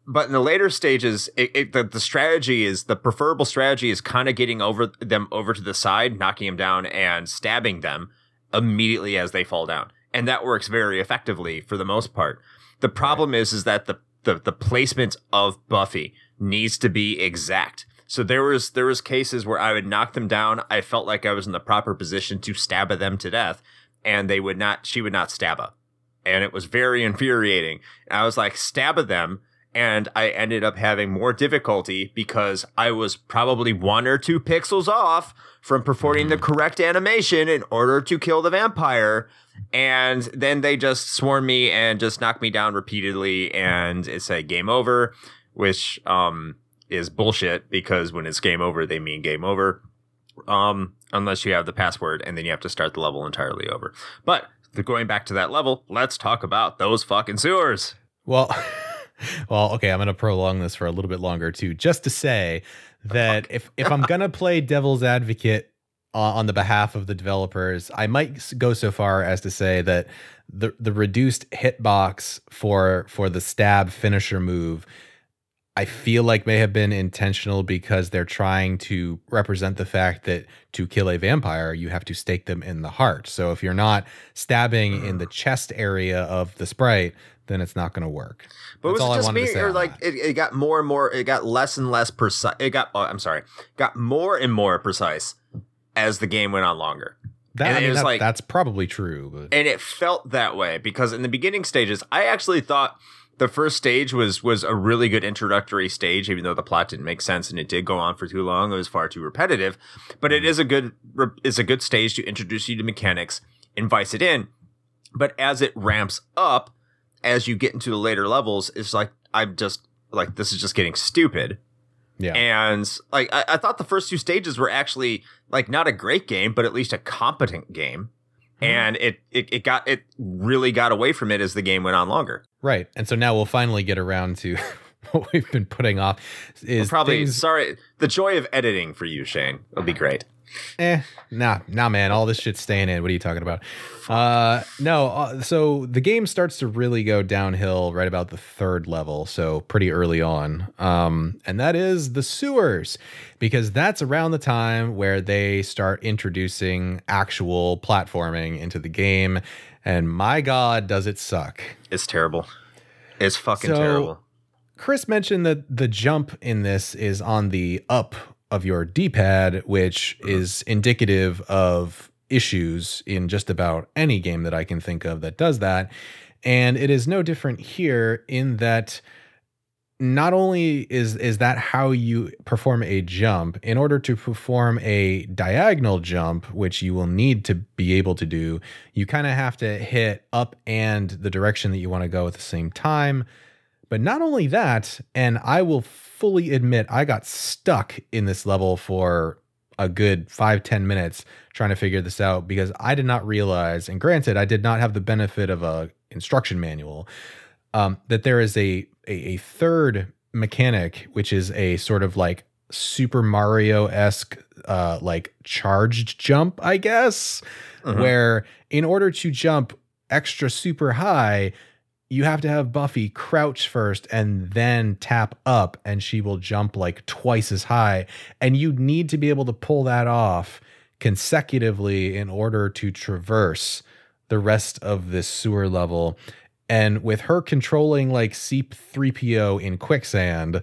but in the later stages, it, it, the, the strategy is the preferable strategy is kind of getting over them over to the side, knocking them down, and stabbing them immediately as they fall down and that works very effectively for the most part. The problem right. is is that the, the the placement of Buffy needs to be exact. So there was there was cases where I would knock them down. I felt like I was in the proper position to stab them to death, and they would not. She would not stab at, and it was very infuriating. I was like stab them, and I ended up having more difficulty because I was probably one or two pixels off from performing the mm. correct animation in order to kill the vampire and then they just swarm me and just knock me down repeatedly and it's a game over which um is bullshit because when it's game over they mean game over um unless you have the password and then you have to start the level entirely over. But going back to that level let's talk about those fucking sewers. Well well okay i'm going to prolong this for a little bit longer too just to say that if if i'm going to play devil's advocate Uh, on the behalf of the developers, I might go so far as to say that the the reduced hitbox for for the stab finisher move I feel like may have been intentional because they're trying to represent the fact that to kill a vampire, you have to stake them in the heart. So if you're not stabbing in the mm. chest area of the sprite, then it's not going to work. But That's was all it just me, or like it, it got more and more? It got less and less precise. It got. Oh, I'm sorry. Got more and more precise as the game went on longer. That, and I it was that- like- that's probably true, but and it felt that way because in the beginning stages i actually thought the first stage was was a really good introductory stage even though the plot didn't make sense and it did go on for too long. It was far too repetitive but it mm. is a good is a good stage to introduce you to mechanics invites it in. But as it ramps up as you get into the later levels it's like i'm just like this is just getting stupid yeah. and like I, I thought the first two stages were actually like not a great game, but at least a competent game. Mhm. And it, it it got it really got away from it as the game went on longer. Right. And so now we'll finally get around to what we've been putting off is Probably things- sorry, the joy of editing for you, Shane, will be great. Eh, nah, nah, man. All this shit's staying in. What are you talking about? Uh, no. Uh, so the game starts to really go downhill right about the third level. So pretty early on. Um, and that is the sewers, because that's around the time where they start introducing actual platforming into the game. And my God, does it suck. It's terrible. It's fucking So- terrible. Chris mentioned that the jump in this is on the up of your D pad, which uh-huh. is indicative of issues in just about any game that I can think of that does that. And it is no different here in that not only is is that how you perform a jump in order to perform a diagonal jump which you will need to be able to do you kind of have to hit up and the direction that you want to go at the same time but not only that, and I will fully admit I got stuck in this level for a good five ten minutes trying to figure this out because I did not realize, and granted, I did not have the benefit of a instruction manual, um, that there is a, a a third mechanic, which is a sort of like Super Mario esque, uh, like charged jump, I guess Mhm. where in order to jump extra super high, you have to have Buffy crouch first and then tap up, and she will jump like twice as high. And you need to be able to pull that off consecutively in order to traverse the rest of this sewer level. And with her controlling like C3PO in quicksand,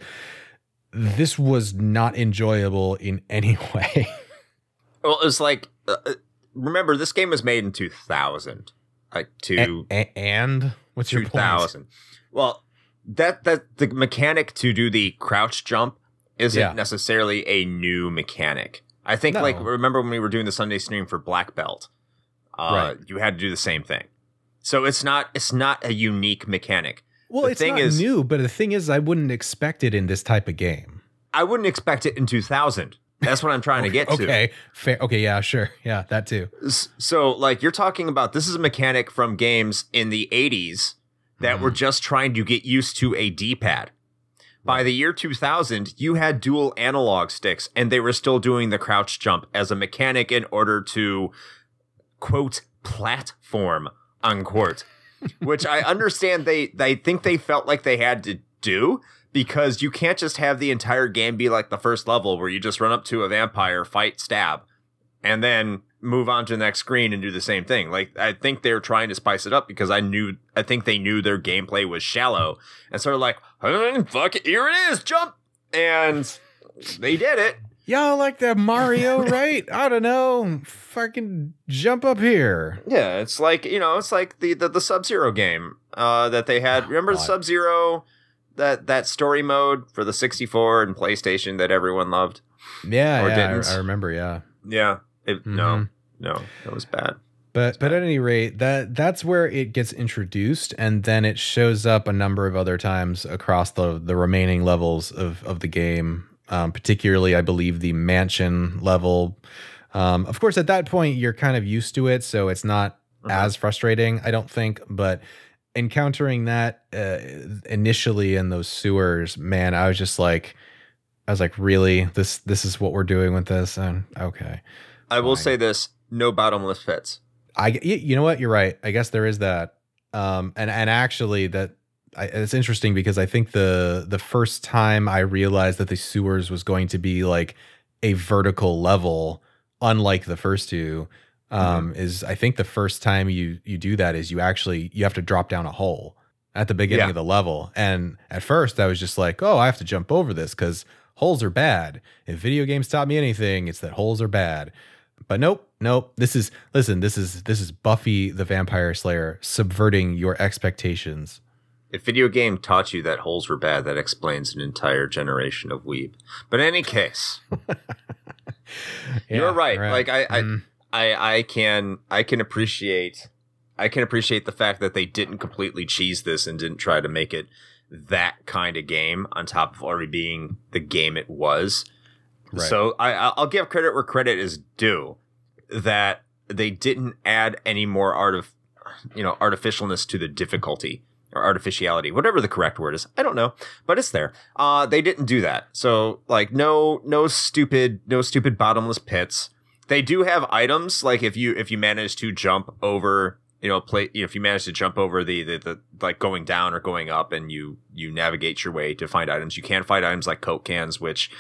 this was not enjoyable in any way. Well, it's like uh, uh, remember this game was made in 2000. Like two A- a- and what's your point? 2000. Well, that that the mechanic to do the crouch jump isn't Yeah. necessarily a new mechanic. I think No. like remember when we were doing the Sunday stream for Black Belt, uh, Right. you had to do the same thing. So it's not it's not a unique mechanic. Well, The it's thing not is- new, but the thing is, I wouldn't expect it in this type of game. I wouldn't expect it in 2000. That's what I'm trying to get to. Okay, fair. Okay, yeah, sure, yeah, that too. So, like, you're talking about this is a mechanic from games in the 80s that Mm-hmm. were just trying to get used to a D pad. By the year 2000, you had dual analog sticks, and they were still doing the crouch jump as a mechanic in order to, quote, platform, unquote, which I understand they, they think they felt like they had to do because you can't just have the entire game be like the first level where you just run up to a vampire, fight, stab, and then move on to the next screen and do the same thing. Like I think they're trying to spice it up because I knew I think they knew their gameplay was shallow and sort of like, "Hmm, fuck it, here it is, jump. And they did it. Y'all like that Mario, right? I don't know. Fucking jump up here. Yeah, it's like, you know, it's like the the, the Sub-Zero game uh that they had. Remember God. Sub-Zero that that story mode for the 64 and PlayStation that everyone loved? Yeah, Or yeah, I- didn't. I, remember. Yeah, Yeah. It, No. Mhm. No, that was bad. but but at any rate, that that's where it gets introduced, and then it shows up a number of other times across the the remaining levels of of the game. Um, particularly, I believe the mansion level. Um, of course, at that point, you're kind of used to it, so it's not Mhm. as frustrating, I don't think. But encountering that uh, initially in those sewers, man, I was just like, I was like, really, this this is what we're doing with this, and okay. I will Fine. say this, no bottomless pits. I you know what you're right. I guess there is that. Um and and actually that I, it's interesting because I think the the first time I realized that the sewers was going to be like a vertical level, unlike the first two, um, mm-hmm. is I think the first time you you do that is you actually you have to drop down a hole at the beginning yeah. of the level. And at first I was just like, oh, I have to jump over this because holes are bad. If video games taught me anything, it's that holes are bad. But nope, nope. This is listen, this is this is Buffy the Vampire Slayer subverting your expectations. If video game taught you that holes were bad, that explains an entire generation of weeb. But in any case, yeah, you're right. right. Like I, mm. I, I, can, I can appreciate, I can appreciate the fact that they didn't completely cheese this and didn't try to make it that kind of game on top of already being the game it was. Right. So I, I'll give credit where credit is due. That they didn't add any more art of, you know, artificialness to the difficulty or artificiality, whatever the correct word is. I don't know, but it's there. Uh, they didn't do that. So like no, no stupid, no stupid bottomless pits. They do have items like if you, if you manage to jump over, you know, play, you know, if you manage to jump over the, the, the, like going down or going up and you, you navigate your way to find items, you can find items like Coke cans, which,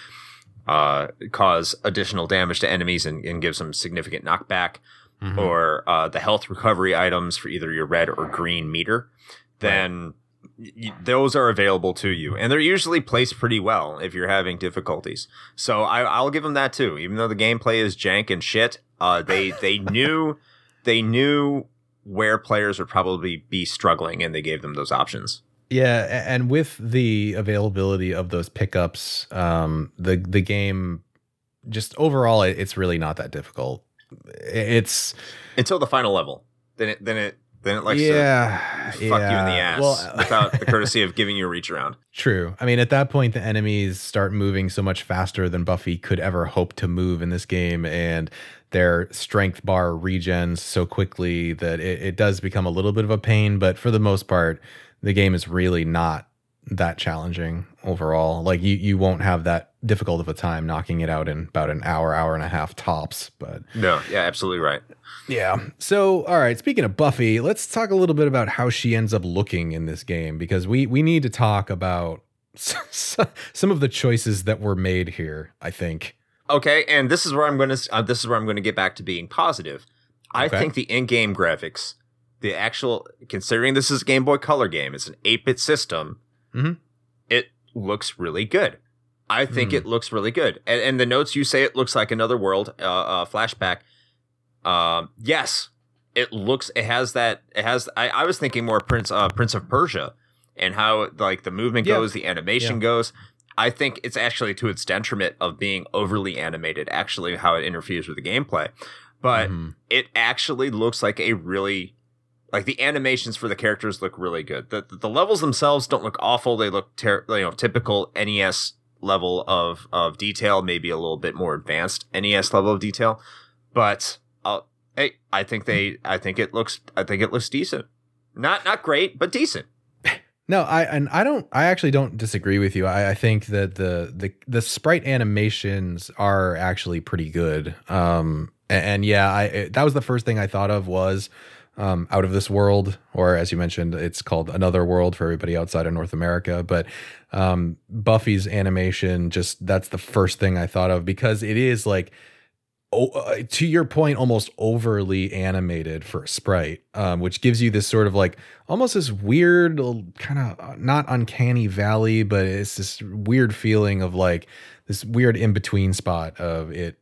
uh, cause additional damage to enemies and, and give some significant knockback. Mm-hmm. Or uh, the health recovery items for either your red or green meter then. Those are available to you, and they're usually placed pretty well if you're having difficulties. So I, will give them that too. Even though the gameplay is jank and shit, uh, they they knew they knew where players would probably be struggling, and they gave them those options. Yeah, and with the availability of those pickups, um, the the game just overall, it's really not that difficult. It's until the final level. Then it then it then it likes yeah, to fuck yeah. you in the ass well, without the courtesy of giving you a reach around. True. I mean, at that point, the enemies start moving so much faster than Buffy could ever hope to move in this game, and their strength bar regens so quickly that it, it does become a little bit of a pain. But for the most part, the game is really not that challenging overall. Like you, you won't have that difficult of a time knocking it out in about an hour, hour and a half tops. But no, yeah, absolutely right. Yeah. So, all right. Speaking of Buffy, let's talk a little bit about how she ends up looking in this game because we we need to talk about some of the choices that were made here. I think. Okay, and this is where I'm going to uh, this is where I'm going to get back to being positive. I okay. think the in-game graphics, the actual considering this is a Game Boy Color game, it's an 8-bit system. Mm-hmm. It looks really good. I think mm. it looks really good. And, and, the notes you say it looks like another world uh, uh, flashback. Um, yes, it looks. It has that. It has. I, I was thinking more Prince uh, Prince of Persia, and how like the movement yeah. goes, the animation yeah. goes. I think it's actually to its detriment of being overly animated. Actually, how it interferes with the gameplay, but mm-hmm. it actually looks like a really like the animations for the characters look really good. The the levels themselves don't look awful. They look ter- you know typical NES level of of detail, maybe a little bit more advanced NES level of detail, but hey, I think they, I think it looks, I think it looks decent. Not not great, but decent. No, I and I don't. I actually don't disagree with you. I, I think that the the the sprite animations are actually pretty good. Um, and, and yeah, I it, that was the first thing I thought of was um, out of this world, or as you mentioned, it's called Another World for everybody outside of North America. But um, Buffy's animation, just that's the first thing I thought of because it is like uh, to your point, almost overly animated for a sprite, um, which gives you this sort of like almost this weird, kind of uh, not uncanny valley, but it's this weird feeling of like this weird in between spot of it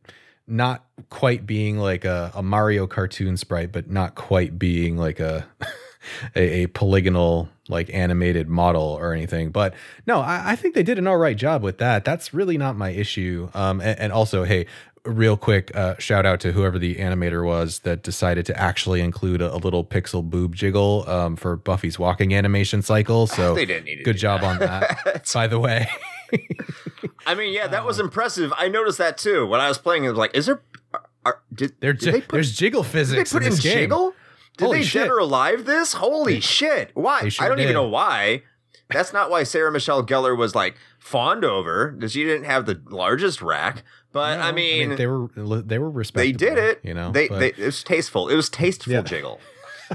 not quite being like a, a Mario cartoon sprite, but not quite being like a a, a, polygonal like animated model or anything. But no, I, I, think they did an all right job with that. That's really not my issue. Um, and, and also, hey, real quick uh, shout out to whoever the animator was that decided to actually include a, a little pixel boob jiggle um, for Buffy's walking animation cycle. So they didn't need good job that. on that. by the way, I mean, yeah, that was um, impressive. I noticed that too when I was playing. It was like, is there? Are, did, did j- they put, there's jiggle physics. Did they put in, in jiggle? Did Holy they shit. dead or alive this? Holy they, shit! Why? Sure I don't did. even know why. That's not why Sarah Michelle Gellar was like fawned over. Because she didn't have the largest rack. But no, I, mean, I, mean, they were they were respectable. They did it. You know, they, they it was tasteful. It was tasteful yeah. jiggle.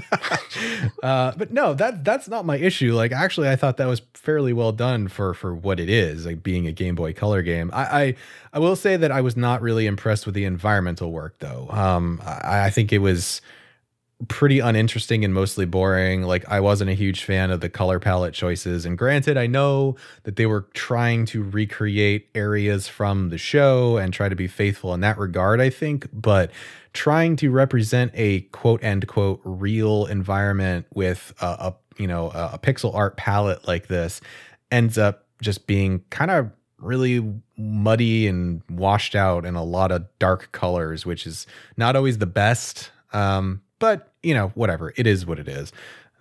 uh, but no, that that's not my issue. Like, actually, I thought that was fairly well done for for what it is, like being a Game Boy Color game. I I, I will say that I was not really impressed with the environmental work, though. Um, I, I think it was pretty uninteresting and mostly boring. Like I wasn't a huge fan of the color palette choices. And granted, I know that they were trying to recreate areas from the show and try to be faithful in that regard, I think, but trying to represent a quote end quote real environment with a, a you know, a, a pixel art palette like this ends up just being kind of really muddy and washed out in a lot of dark colors, which is not always the best. Um, but you know, whatever. It is what it is.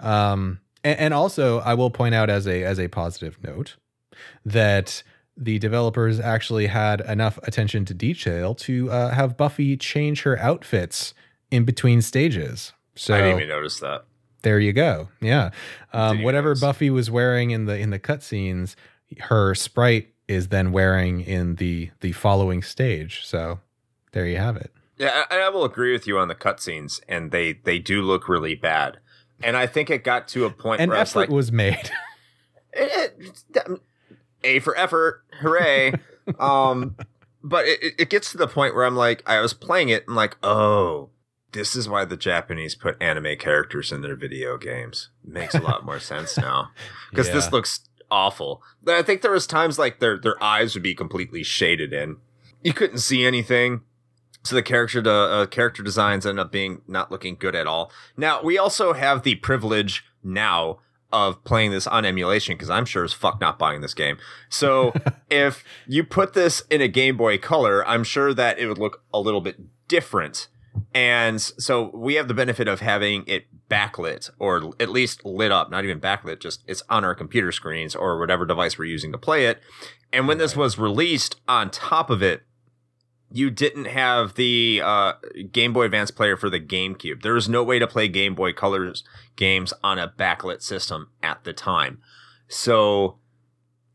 Um, and, and also, I will point out as a as a positive note that the developers actually had enough attention to detail to uh, have Buffy change her outfits in between stages. So I didn't even notice that. There you go. Yeah, um, whatever notice. Buffy was wearing in the in the cutscenes, her sprite is then wearing in the the following stage. So there you have it. Yeah, I, I will agree with you on the cutscenes, and they they do look really bad. And I think it got to a point An where effort like, was made. it, it, a for effort, hooray! um, but it, it gets to the point where I'm like, I was playing it, and like, oh, this is why the Japanese put anime characters in their video games. makes a lot more sense now because yeah. this looks awful. I think there was times like their their eyes would be completely shaded in. You couldn't see anything. So the character de- uh, character designs end up being not looking good at all. Now we also have the privilege now of playing this on emulation because I'm sure as fuck not buying this game. So if you put this in a Game Boy Color, I'm sure that it would look a little bit different. And so we have the benefit of having it backlit or at least lit up, not even backlit, just it's on our computer screens or whatever device we're using to play it. And when this was released on top of it, you didn't have the uh, Game Boy Advance player for the GameCube. There was no way to play Game Boy Colors games on a backlit system at the time. So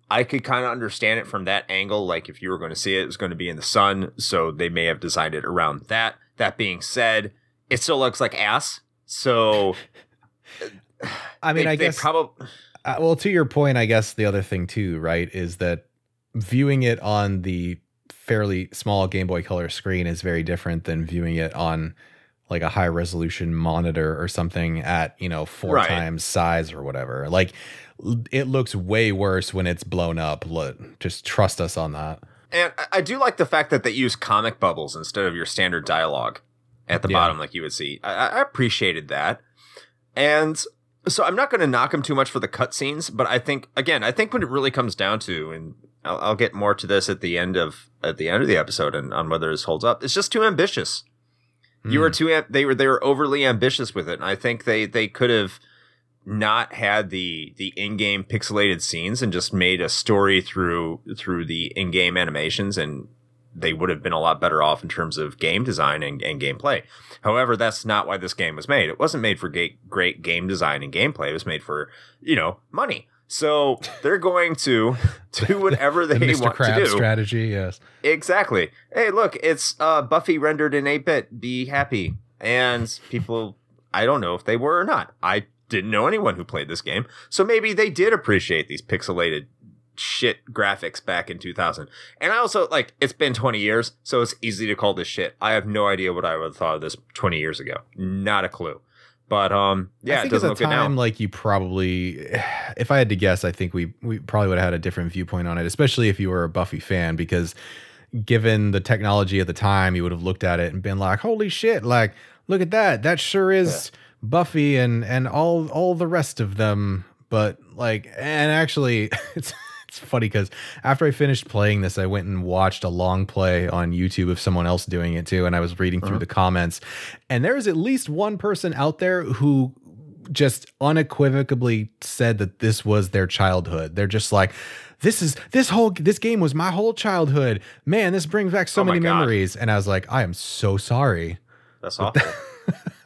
I could kind of understand it from that angle. Like if you were going to see it, it was going to be in the sun. So they may have designed it around that. That being said, it still looks like ass. So I mean, they, I guess probably. Uh, well, to your point, I guess the other thing too, right, is that viewing it on the fairly small Game Boy Color screen is very different than viewing it on like a high resolution monitor or something at, you know, four right. times size or whatever. Like it looks way worse when it's blown up. Look, Just trust us on that. And I do like the fact that they use comic bubbles instead of your standard dialogue at the yeah. bottom, like you would see. I, I appreciated that. And so I'm not going to knock them too much for the cutscenes, but I think again, I think when it really comes down to, and I'll, I'll, get more to this at the end of at the end of the episode and on whether this holds up. It's just too ambitious. Mm. You were hmm. too they were they were overly ambitious with it, and I think they they could have not had the the in-game pixelated scenes and just made a story through through the in-game animations and they would have been a lot better off in terms of game design and, and gameplay. However, that's not why this game was made. It wasn't made for great, great game design and gameplay. It was made for, you know, money. So they're going to do whatever they the want Krabs to do. Strategy, yes, exactly. Hey, look, it's uh, Buffy rendered in eight bit. Be happy, and people. I don't know if they were or not. I didn't know anyone who played this game, so maybe they did appreciate these pixelated shit graphics back in 2000. And I also like it's been 20 years, so it's easy to call this shit. I have no idea what I would have thought of this 20 years ago. Not a clue. But um, yeah, I think it doesn't at the time, like you probably, if I had to guess, I think we we probably would have had a different viewpoint on it, especially if you were a Buffy fan, because given the technology at the time, you would have looked at it and been like, "Holy shit! Like, look at that! That sure is yeah. Buffy and and all all the rest of them." But like, and actually, it's it's funny because after I finished playing this, I went and watched a long play on YouTube of someone else doing it too. And I was reading through uh-huh. the comments, and there is at least one person out there who just unequivocally said that this was their childhood. They're just like, this is this whole this game was my whole childhood. Man, this brings back so oh many memories. And I was like, I am so sorry. That's awful.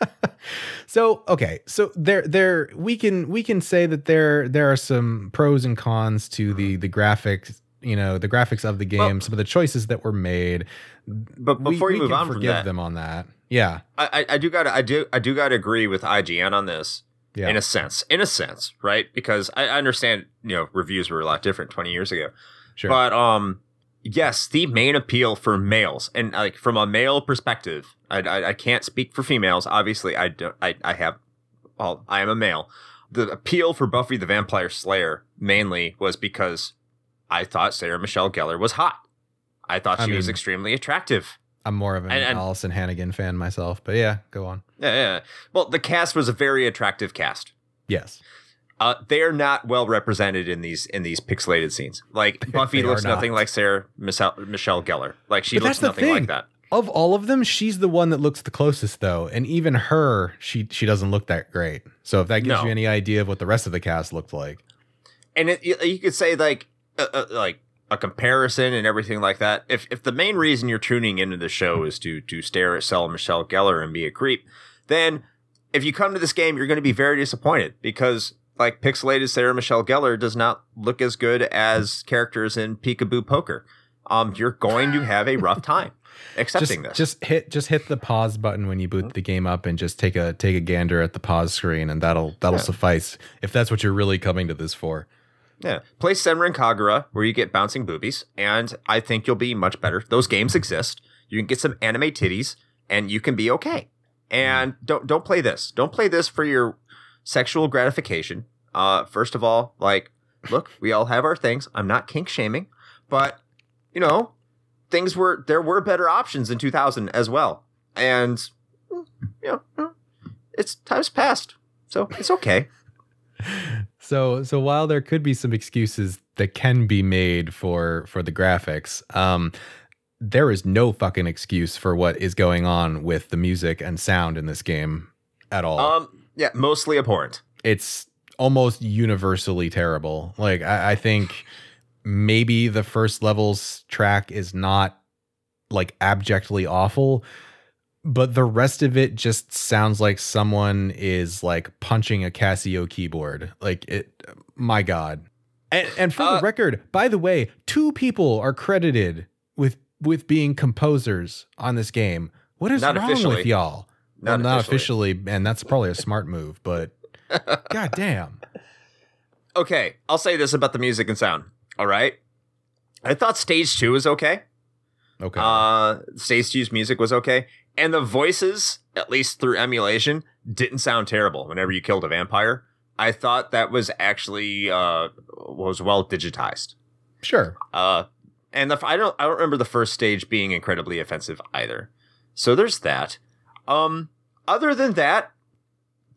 so okay, so there there we can we can say that there there are some pros and cons to the the graphics you know the graphics of the game, Well- some of the choices that were made. But before we you move can on from forgive that, them on that. Yeah, I, I- I do gotta I do I do gotta agree with IGN on this. yeah, in a sense in a sense right because I, I understand you know reviews were a lot different 20 years ago sure. but um yes the main appeal for males and like from a male perspective I, I, I can't speak for females obviously i don't i, I have well i am a male. The appeal for buffy the vampire slayer mainly was because i thought sarah michelle gellar was hot. I thought I she was extremely attractive. I'm more of an and- and- Alyson Hannigan fan myself, but yeah, go on. yeah, yeah. well the cast was a very attractive cast. Yes, Uh, they are not well represented in these in these pixelated scenes. Like Buffy They looks not. nothing like Sarah Michelle, Michelle Gellar. Like she But looks nothing like that. of all of them, she's the one that looks the closest, though, and even her, she she doesn't look that great. So if that gives No. you any idea of what the rest of the cast looked like, And it, you you could say like uh, uh, like a comparison and everything like that. If if the main reason you're tuning into the show is to to stare at Sarah Michelle Gellar and be a creep, then if you come to this game, you're going to be very disappointed because like pixelated Sarah Michelle Gellar does not look as good as characters in Peekaboo Poker. Um, you're going to have a rough time accepting just this. just hit just hit the pause button when you boot the game up and just take a take a gander at the pause screen, and that'll that'll Yeah. suffice if that's what you're really coming to this for. Yeah. Play Senran Kagura, where you get bouncing boobies, and I think you'll be much better. Those games exist. You can get some anime titties, and you can be okay. And don't don't play this. Don't play this for your sexual gratification. Uh, first of all, like, look, we all have our things. I'm not kink shaming, but you know, things were there were better options in 2000 as well. And you know, it's times past, so it's okay. So so while there could be some excuses that can be made for for the graphics, um, there is no fucking excuse for what is going on with the music and sound in this game at all. Um, yeah, mostly abhorrent. it's almost universally terrible. Like I, I think maybe the first levels track is not like abjectly awful, but the rest of it just sounds like someone is like punching a Casio keyboard. Like it, my god. And, and for Uh, the record, by the way, two people are credited with with being composers on this game. What is wrong officially. with y'all? Not well, not officially. officially, and that's probably a smart move, but god damn. okay, I'll say this about the music and sound. All right. I thought stage two was okay. Okay. Uh, stage two's music was okay. And the voices, at least through emulation, didn't sound terrible whenever you killed a vampire. I thought that was actually uh, was well digitized. sure. Uh, and the, I don't I don't remember the first stage being incredibly offensive either. So there's that. Um, other than that,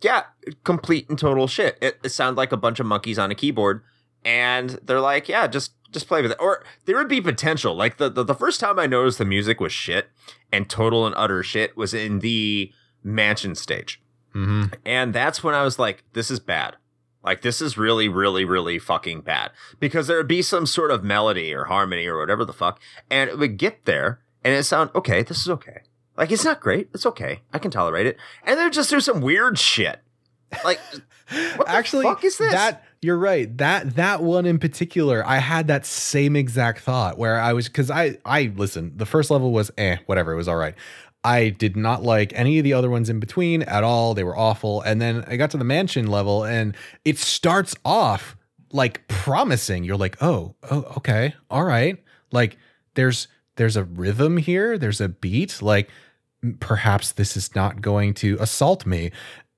yeah, complete and total shit. It, it sounded like a bunch of monkeys on a keyboard, and they're like, yeah, just just play with it. Or there would be potential. Like the, the the first time I noticed the music was shit and total and utter shit was in the mansion stage. hmm And that's when I was like, this is bad. Like, this is really, really, really fucking bad. Because there would be some sort of melody or harmony or whatever the fuck. And it would get there and it sound, okay, this is okay. Like, it's not great. It's okay. I can tolerate it. And then just do some weird shit. Like, what the Actually, fuck is this? that you're right. That that one in particular, I had that same exact thought where I was because I I listen. The first level was eh, whatever. It was all right. I did not like any of the other ones in between at all. They were awful. And then I got to the mansion level, and it starts off like promising. You're like, oh, oh, okay, all right. Like there's there's a rhythm here. There's a beat. Like perhaps this is not going to assault me.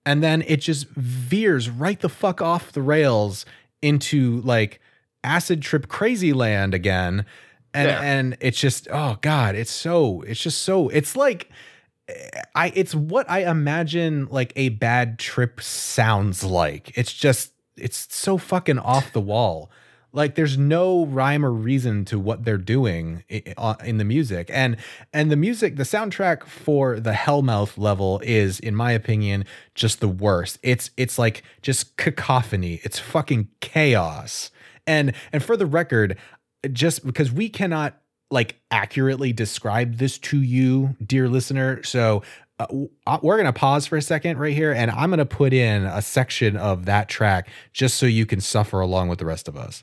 And then it just veers right the fuck off the rails into like acid trip crazy land again. And Yeah. and it's just oh god, it's so it's just so it's like I it's what I imagine like a bad trip sounds like. It's just it's so fucking off the wall. Like there's no rhyme or reason to what they're doing i- in the music. And and the music, the soundtrack for the Hellmouth level is in my opinion just the worst. It's it's like just cacophony. It's fucking chaos. And and for the record, just because we cannot like accurately describe this to you, dear listener. So uh, uh, we're going to pause for a second right here, and I'm going to put in a section of that track just so you can suffer along with the rest of us.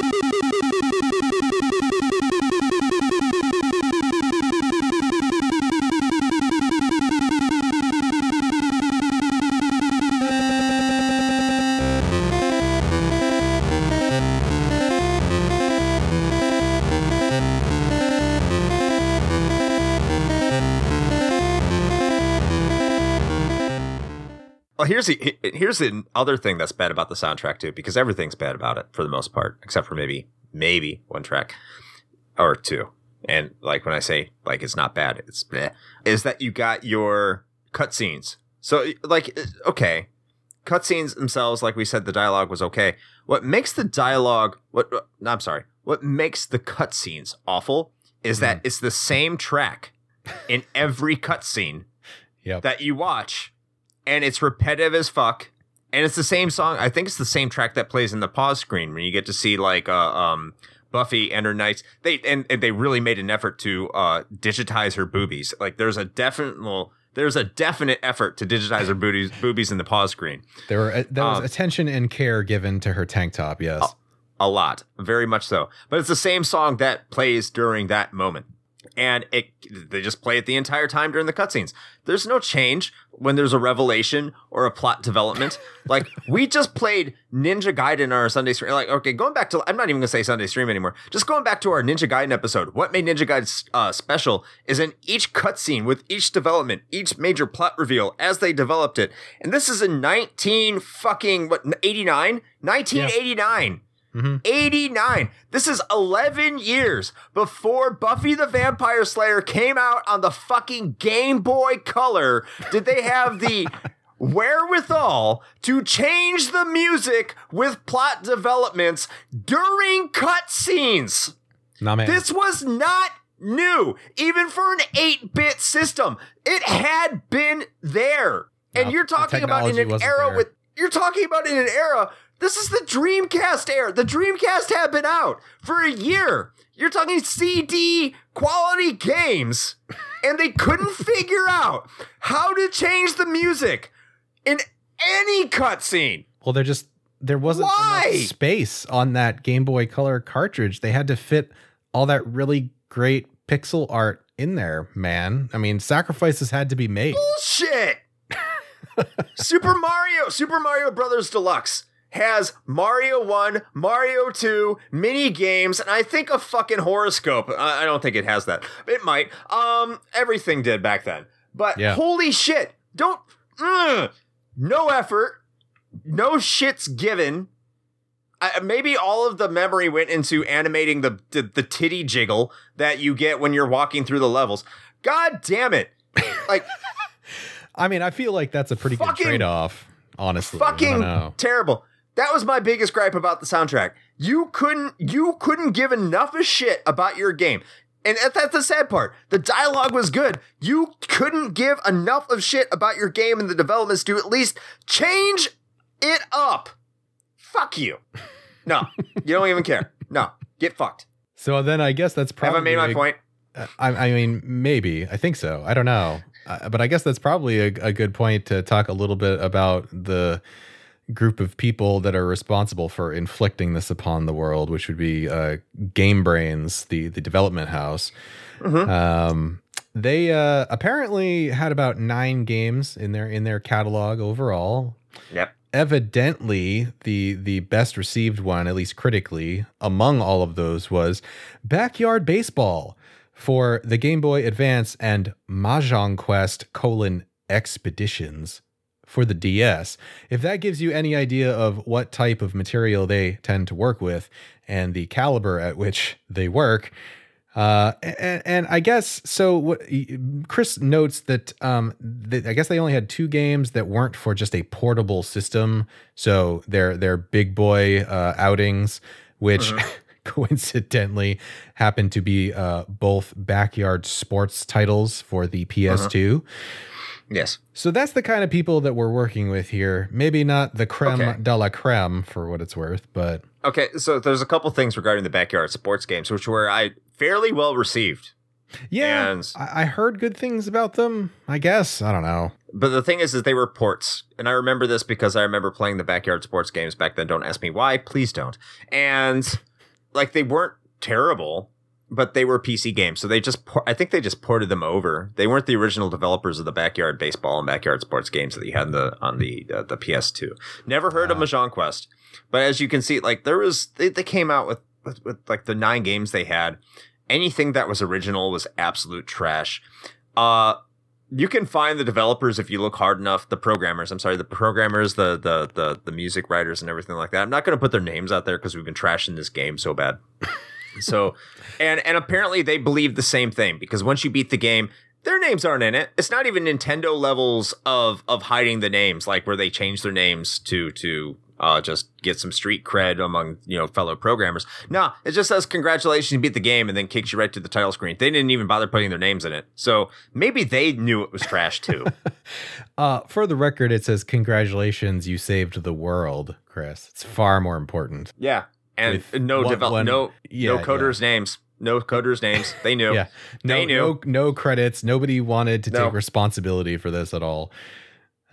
here's the here's the other thing that's bad about the soundtrack too, because everything's bad about it for the most part, except for maybe maybe one track or two. And like when I say like it's not bad, it's bleh, is that you got your cutscenes. So like okay, cutscenes themselves, like we said, the dialogue was okay. What makes the dialogue what? No, I'm sorry. What makes the cutscenes awful is that Mm. it's the same track in every cutscene Yep. that you watch, and it's repetitive as fuck. And it's the same song. I think it's the same track that plays in the pause screen when you get to see like uh, um Buffy and her knights. They and, and they really made an effort to uh digitize her boobies. Like there's a definite well, there's a definite effort to digitize her boobies boobies in the pause screen. There were there was Um, attention and care given to her tank top. Yes. a lot, very much so. But it's the same song that plays during that moment. And it they just play it the entire time during the cutscenes. There's no change when there's a revelation or a plot development. like we just played Ninja Gaiden on our Sunday stream. Like okay, going back to I'm not even gonna say Sunday stream anymore. Just going back to our Ninja Gaiden episode. What made Ninja Gaiden uh, special is in each cutscene with each development, each major plot reveal as they developed it. And this is in 19 fucking what 89, 1989. Hmm 89. This is 11 years before Buffy the Vampire Slayer came out on the fucking Game Boy Color. Did they have the wherewithal to change the music with plot developments during cutscenes? Nah, man. This was not new, even for an 8 bit system. It had been there. And No, you're talking about in an era there. with, you're talking about in an era. This is the Dreamcast era. The Dreamcast had been out for a year. You're talking CD quality games, and they couldn't figure out how to change the music in any cutscene. well, there just there wasn't Why? enough space on that Game Boy Color cartridge. They had to fit all that really great pixel art in there, man. I mean, sacrifices had to be made. Bullshit. Super Mario, Super Mario Brothers Deluxe has Mario 1, Mario 2, mini games, and I think a fucking horoscope. I, I don't think it has that. It might. Um, everything did back then. But Yeah. holy shit. Don't mm, no effort. No shits given. I, maybe all of the memory went into animating the, the the titty jiggle that you get when you're walking through the levels. God damn it. Like I mean, I feel like that's a pretty Fucking- good trade off, honestly. Fucking terrible. That was my biggest gripe about the soundtrack. You couldn't you couldn't give enough of shit about your game. And that's the sad part. The dialogue was good. You couldn't give enough of shit about your game and the developments to at least change it up. Fuck you. No, you don't even care. No, get fucked. So then I guess that's Have probably I made my a- point? I, I mean, maybe. I think so. I don't know. Uh, but I guess that's probably a, a good point to talk a little bit about the group of people that are responsible for inflicting this upon the world, which would be uh, Game Brains, the the development house. Mhm. Um, they uh, apparently had about nine games in their in their catalog overall. Yep. Evidently, the the best received one, at least critically, among all of those was Backyard Baseball for the Game Boy Advance and Mahjong Quest colon Expeditions for the DS. If that gives you any idea of what type of material they tend to work with and the caliber at which they work, uh, and, and I guess so. What Chris notes that um, th- I guess they only had two games that weren't for just a portable system. So they're they're big boy uh, outings, which coincidentally happened to be uh, both backyard sports titles for the PS2. Yes. So that's the kind of people that we're working with here. Maybe not the creme Okay. de la creme for what it's worth, but Okay, so there's a couple things regarding the backyard sports games, which were I fairly well received. Yeah, And- I, I heard good things about them. I guess I don't know. But the thing is, is they were ports, and I remember this because I remember playing the backyard sports games back then. Don't ask me why, please don't. And like they weren't terrible, but they were PC games, so they just por- I think they just ported them over. They weren't the original developers of the backyard baseball and backyard sports games that you had in the on the uh, the PS2. Never heard of Ah. Mahjong Quest, but as you can see, like there was they, they came out with, with with like the nine games they had. Anything that was original was absolute trash. Uh you can find the developers if you look hard enough. The programmers, I'm sorry, the programmers, the the the the music writers, and everything like that. I'm not going to put their names out there because we've been trashing this game so bad. so, and and apparently they believe the same thing because once you beat the game, their names aren't in it. It's not even Nintendo levels of of hiding the names, like where they change their names to to uh, just get some street cred among you know fellow programmers. No, it just says congratulations, you beat the game, and then kicks you right to the title screen. They didn't even bother putting their names in it, so maybe they knew it was trash too. Uh, for the record, it says congratulations, you saved the world, Chris. It's far more important. yeah, and no one- develop, one- no yeah, no coders' names, no coders' names. They knew. Yeah, no, They knew. no, no credits. Nobody wanted to No. take responsibility for this at all.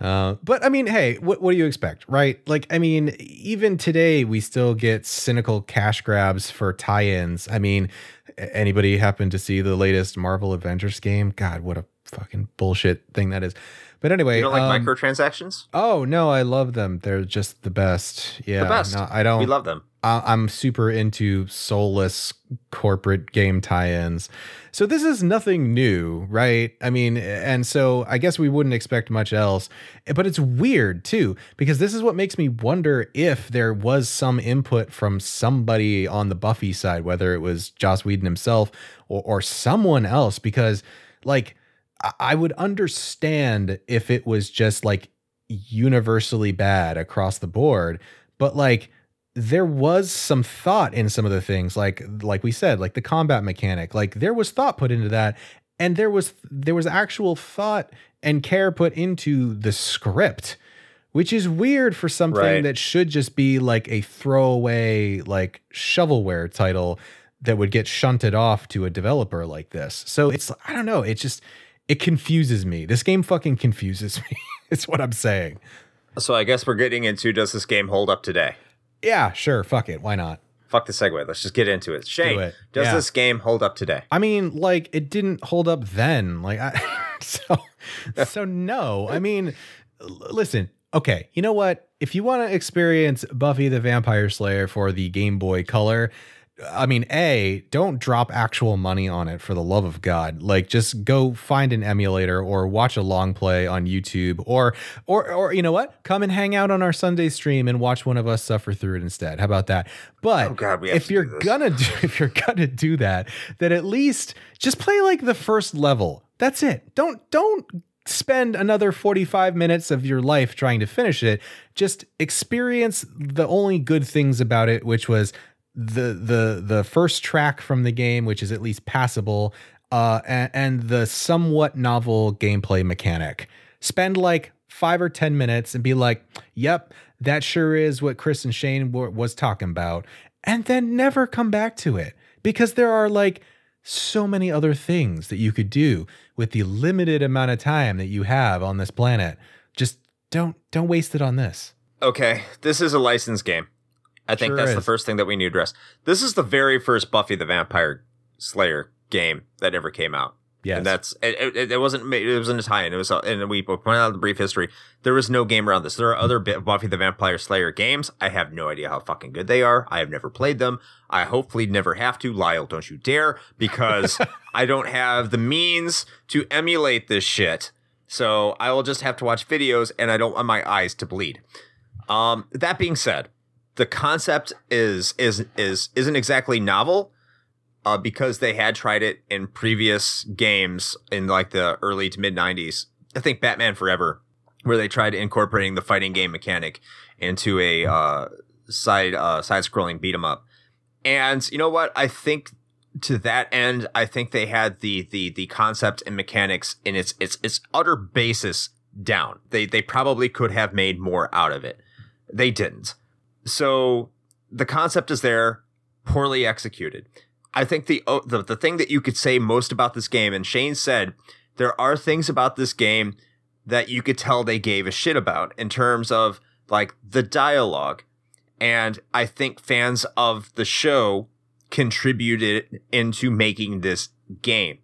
Uh, but I mean, hey, what what do you expect, right? Like, I mean, even today we still get cynical cash grabs for tie-ins. I mean, anybody happen to see the latest Marvel Avengers game? God, what a fucking bullshit thing that is. But anyway, You don't like um, microtransactions? Oh no, I love them. They're just the best. Yeah, the best. No, I don't. We love them. I- I'm super into soulless corporate game tie-ins. So this is nothing new, right? I mean, and so I guess we wouldn't expect much else. But it's weird too because this is what makes me wonder if there was some input from somebody on the Buffy side, whether it was Joss Whedon himself or, or someone else, because like I- would understand if it was just like universally bad across the board, but like there was some thought in some of the things like like we said like the combat mechanic like there was thought put into that and there was there was actual thought and care put into the script which is weird for something Right. that should just be like a throwaway like shovelware title that would get shunted off to a developer like this so it's i don't know it just it confuses me this game fucking confuses me it's what i'm saying So I guess we're getting into does this game hold up today? yeah sure fuck it why not Fuck the segue. Let's just get into it. Shane, it. does Yeah. this game hold up today? I mean, like it didn't hold up then. Like I so so no. I mean, l- listen. Okay, you know what? If you want to experience Buffy the Vampire Slayer for the Game Boy Color, I mean, A, don't drop actual money on it for the love of God. Like just go find an emulator or watch a long play on YouTube or or or you know what? Come and hang out on our Sunday stream and watch one of us suffer through it instead. How about that? But Oh, God, if you're gonna do if you're gonna do that, then at least just play like the first level. That's it. Don't don't spend another 45 minutes of your life trying to finish it. Just experience the only good things about it, which was the the the first track from the game, which is at least passable, uh, and, and the somewhat novel gameplay mechanic. Spend like five or ten minutes and be like, "Yep, that sure is what Chris and Shane were, was talking about," and then never come back to it because there are like so many other things that you could do with the limited amount of time that you have on this planet. Just don't don't waste it on this. Okay, this is a licensed game. I think Sure that's the first thing that we need to address. This is the very first Buffy the Vampire Slayer game that ever came out. Yes. And that's it, it, it wasn't it wasn't a tie-in. It was uh, and we pointed out the brief history. There was no game around this. There are other Buffy the Vampire Slayer games. I have no idea how fucking good they are. I have never played them. I hopefully never have to. Lyle, don't you dare, because I don't have the means to emulate this shit. So I will just have to watch videos, and I don't want my eyes to bleed. Um, that being said, the concept is is is isn't exactly novel uh, because they had tried it in previous games in like the early to mid 90s. I think Batman Forever, where they tried incorporating the fighting game mechanic into a uh, side uh, side scrolling beat 'em up. And you know what? I think to that end, I think they had the the the concept and mechanics in its its its utter basis down. They they probably could have made more out of it. They didn't. So the concept is there, poorly executed. I think the, oh, the the thing that you could say most about this game, and Shane said there are things about this game that you could tell they gave a shit about in terms of like the dialogue, and I think fans of the show contributed into making this game.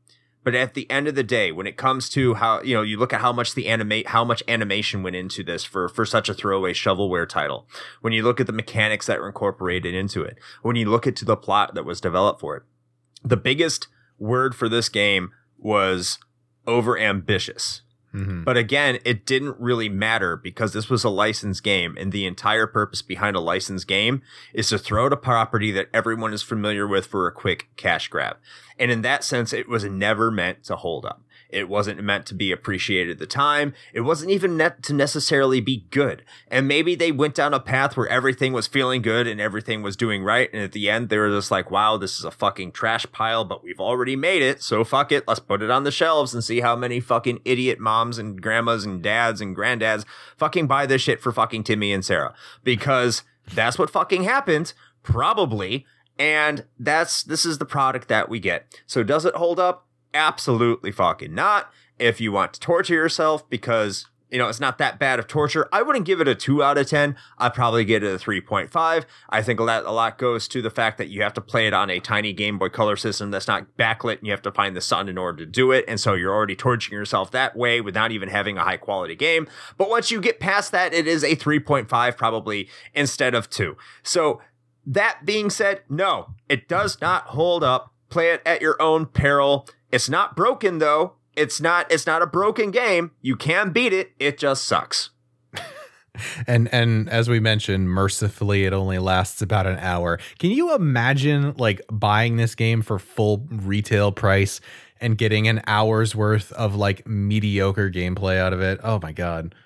But at the end of the day, when it comes to how you know you look at how much the animate how much animation went into this for for such a throwaway shovelware title, when you look at the mechanics that were incorporated into it, when you look at the plot that was developed for it, the biggest word for this game was over ambitious. Mhm. But again, it didn't really matter because this was a licensed game, and the entire purpose behind a licensed game is to throw out a property that everyone is familiar with for a quick cash grab. And in that sense, it was never meant to hold up. It wasn't meant to be appreciated at the time. It wasn't even meant to necessarily be good. And maybe they went down a path where everything was feeling good and everything was doing right. And at the end, they were just like, wow, this is a fucking trash pile, but we've already made it. So fuck it. Let's put it on the shelves and see how many fucking idiot moms and grandmas and dads and granddads fucking buy this shit for fucking Timmy and Sarah. Because that's what fucking happened. Probably. And that's, this is the product that we get. So does it hold up? Absolutely fucking not. If you want to torture yourself because, you know, it's not that bad of torture, I wouldn't give it a 2 out of 10. I'd probably get it a 3.5. I think lot, a lot goes to the fact that you have to play it on a tiny Game Boy Color system that's not backlit and you have to find the sun in order to do it. And so you're already torturing yourself that way without even having a high quality game. But once you get past that, it is a 3.5 probably instead of 2. So that being said, no, it does not hold up. Play it at your own peril. It's not broken though. It's not it's not a broken game. You can beat it. It just sucks. And and as we mentioned, mercifully, it only lasts about an hour. Can you imagine like buying this game for full retail price and getting an hour's worth of like mediocre gameplay out of it? Oh my god.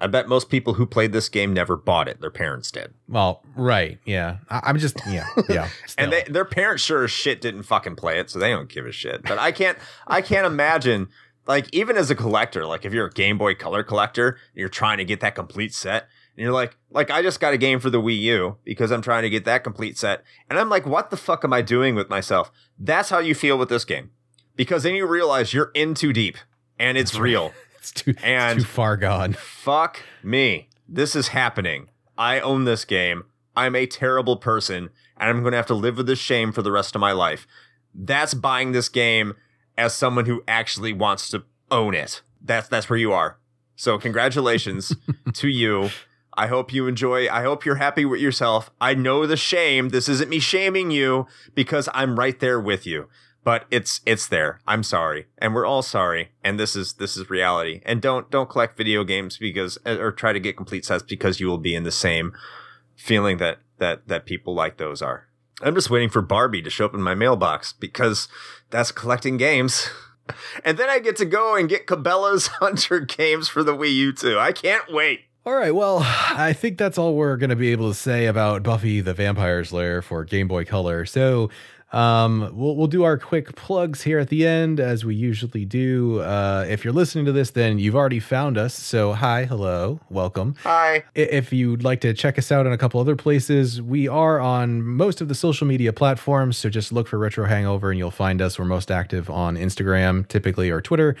I bet most people who played this game never bought it. Their parents did. Well, right, yeah. I, I'm just yeah, yeah. And they, their parents sure as shit didn't fucking play it, so they don't give a shit. But I can't I can't imagine like even as a collector, like if you're a Game Boy Color collector, you're trying to get that complete set, and you're like, like I just got a game for the Wii U because I'm trying to get that complete set, and I'm like, what the fuck am I doing with myself? That's how you feel with this game, because then you realize you're in too deep, and it's real. it's too and- it's too far gone. Fuck me. This is happening. I own this game. I'm a terrible person, and I'm going to have to live with this shame for the rest of my life. That's buying this game as someone who actually wants to own it. That's that's where you are. So congratulations to you. I hope you enjoy. I hope you're happy with yourself. I know the shame. This isn't me shaming you because I'm right there with you. But it's it's there. I'm sorry, and we're all sorry. And this is this is reality. And don't don't collect video games because uh, or try to get complete sets because you will be in the same feeling that that that people like those are. I'm just waiting for Barbie to show up in my mailbox because that's collecting games. And then I get to go and get Cabela's Hunter games for the Wii U too. I can't wait. All right, well, I think that's all we're going to be able to say about Buffy the Vampire Slayer for Game Boy Color. So, um, we'll we'll do our quick plugs here at the end, as we usually do. Uh, if you're listening to this, then you've already found us. So, hi, hello, welcome. Hi. If you'd like to check us out on a couple other places, we are on most of the social media platforms. So just look for Retro Hangover and you'll find us. We're most active on Instagram, typically, or Twitter.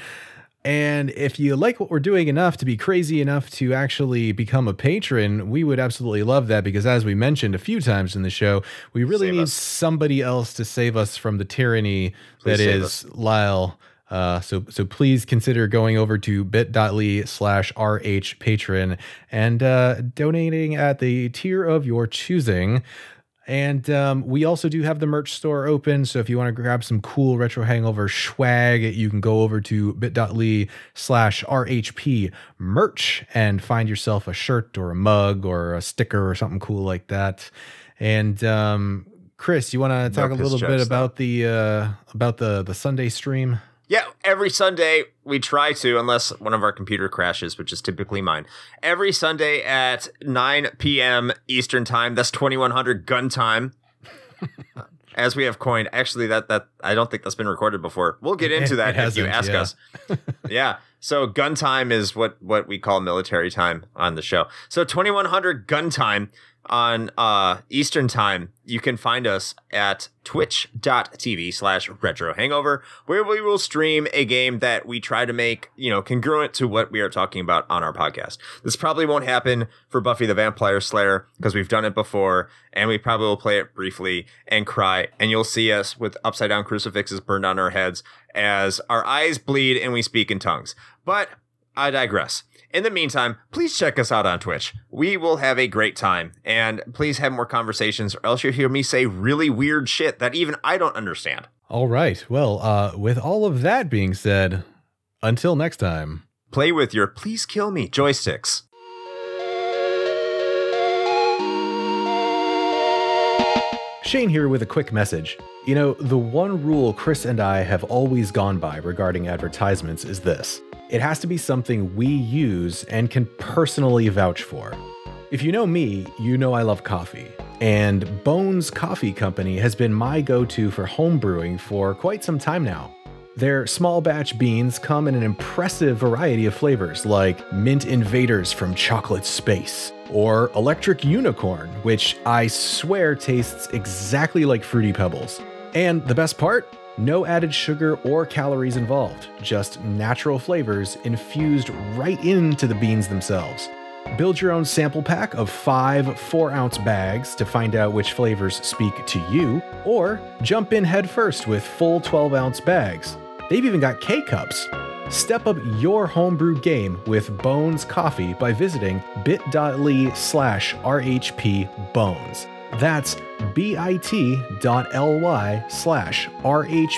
And if you like what we're doing enough to be crazy enough to actually become a patron, we would absolutely love that because, as we mentioned a few times in the show, we really Save need us. somebody else to save us from the tyranny Please that is Lyle. Uh, so so please consider going over to bit.ly slash rh patron and uh, donating at the tier of your choosing. And um, we also do have the merch store open. So if you want to grab some cool retro hangover swag, you can go over to bit.ly slash RHP merch and find yourself a shirt or a mug or a sticker or something cool like that. And um, Chris, you want to talk a little bit about the uh, about the the Sunday stream? Yeah, every Sunday we try to, unless one of our computer crashes, which is typically mine. Every Sunday at 9 p.m. Eastern time, that's 2100 gun time. As we have coined, actually, that that I don't think that's been recorded before. We'll get into that if you ask yeah. us. yeah. So gun time is what what we call military time on the show. So 2100 gun time on uh, Eastern time, you can find us at twitch.tv slash retro hangover, where we will stream a game that we try to make, you know, congruent to what we are talking about on our podcast. This probably won't happen for Buffy the Vampire Slayer because we've done it before and we probably will play it briefly and cry. And you'll see us with upside down crucifixes burned on our heads as our eyes bleed and we speak in tongues. But I digress. In the meantime, please check us out on Twitch. We will have a great time. And please have more conversations, or else you'll hear me say really weird shit that even I don't understand. All right. Well, uh, with all of that being said, until next time, play with your please kill me joysticks. Shane here with a quick message. You know, the one rule Chris and I have always gone by regarding advertisements is this it has to be something we use and can personally vouch for. If you know me, you know I love coffee. And Bones Coffee Company has been my go to for home brewing for quite some time now. Their small batch beans come in an impressive variety of flavors like Mint Invaders from Chocolate Space, or Electric Unicorn, which I swear tastes exactly like Fruity Pebbles. And the best part? No added sugar or calories involved, just natural flavors infused right into the beans themselves. Build your own sample pack of five 4 ounce bags to find out which flavors speak to you, or jump in headfirst with full 12 ounce bags. They've even got K cups. Step up your homebrew game with Bones Coffee by visiting bit.ly slash rhpbones. That's bit.ly slash rhpbones.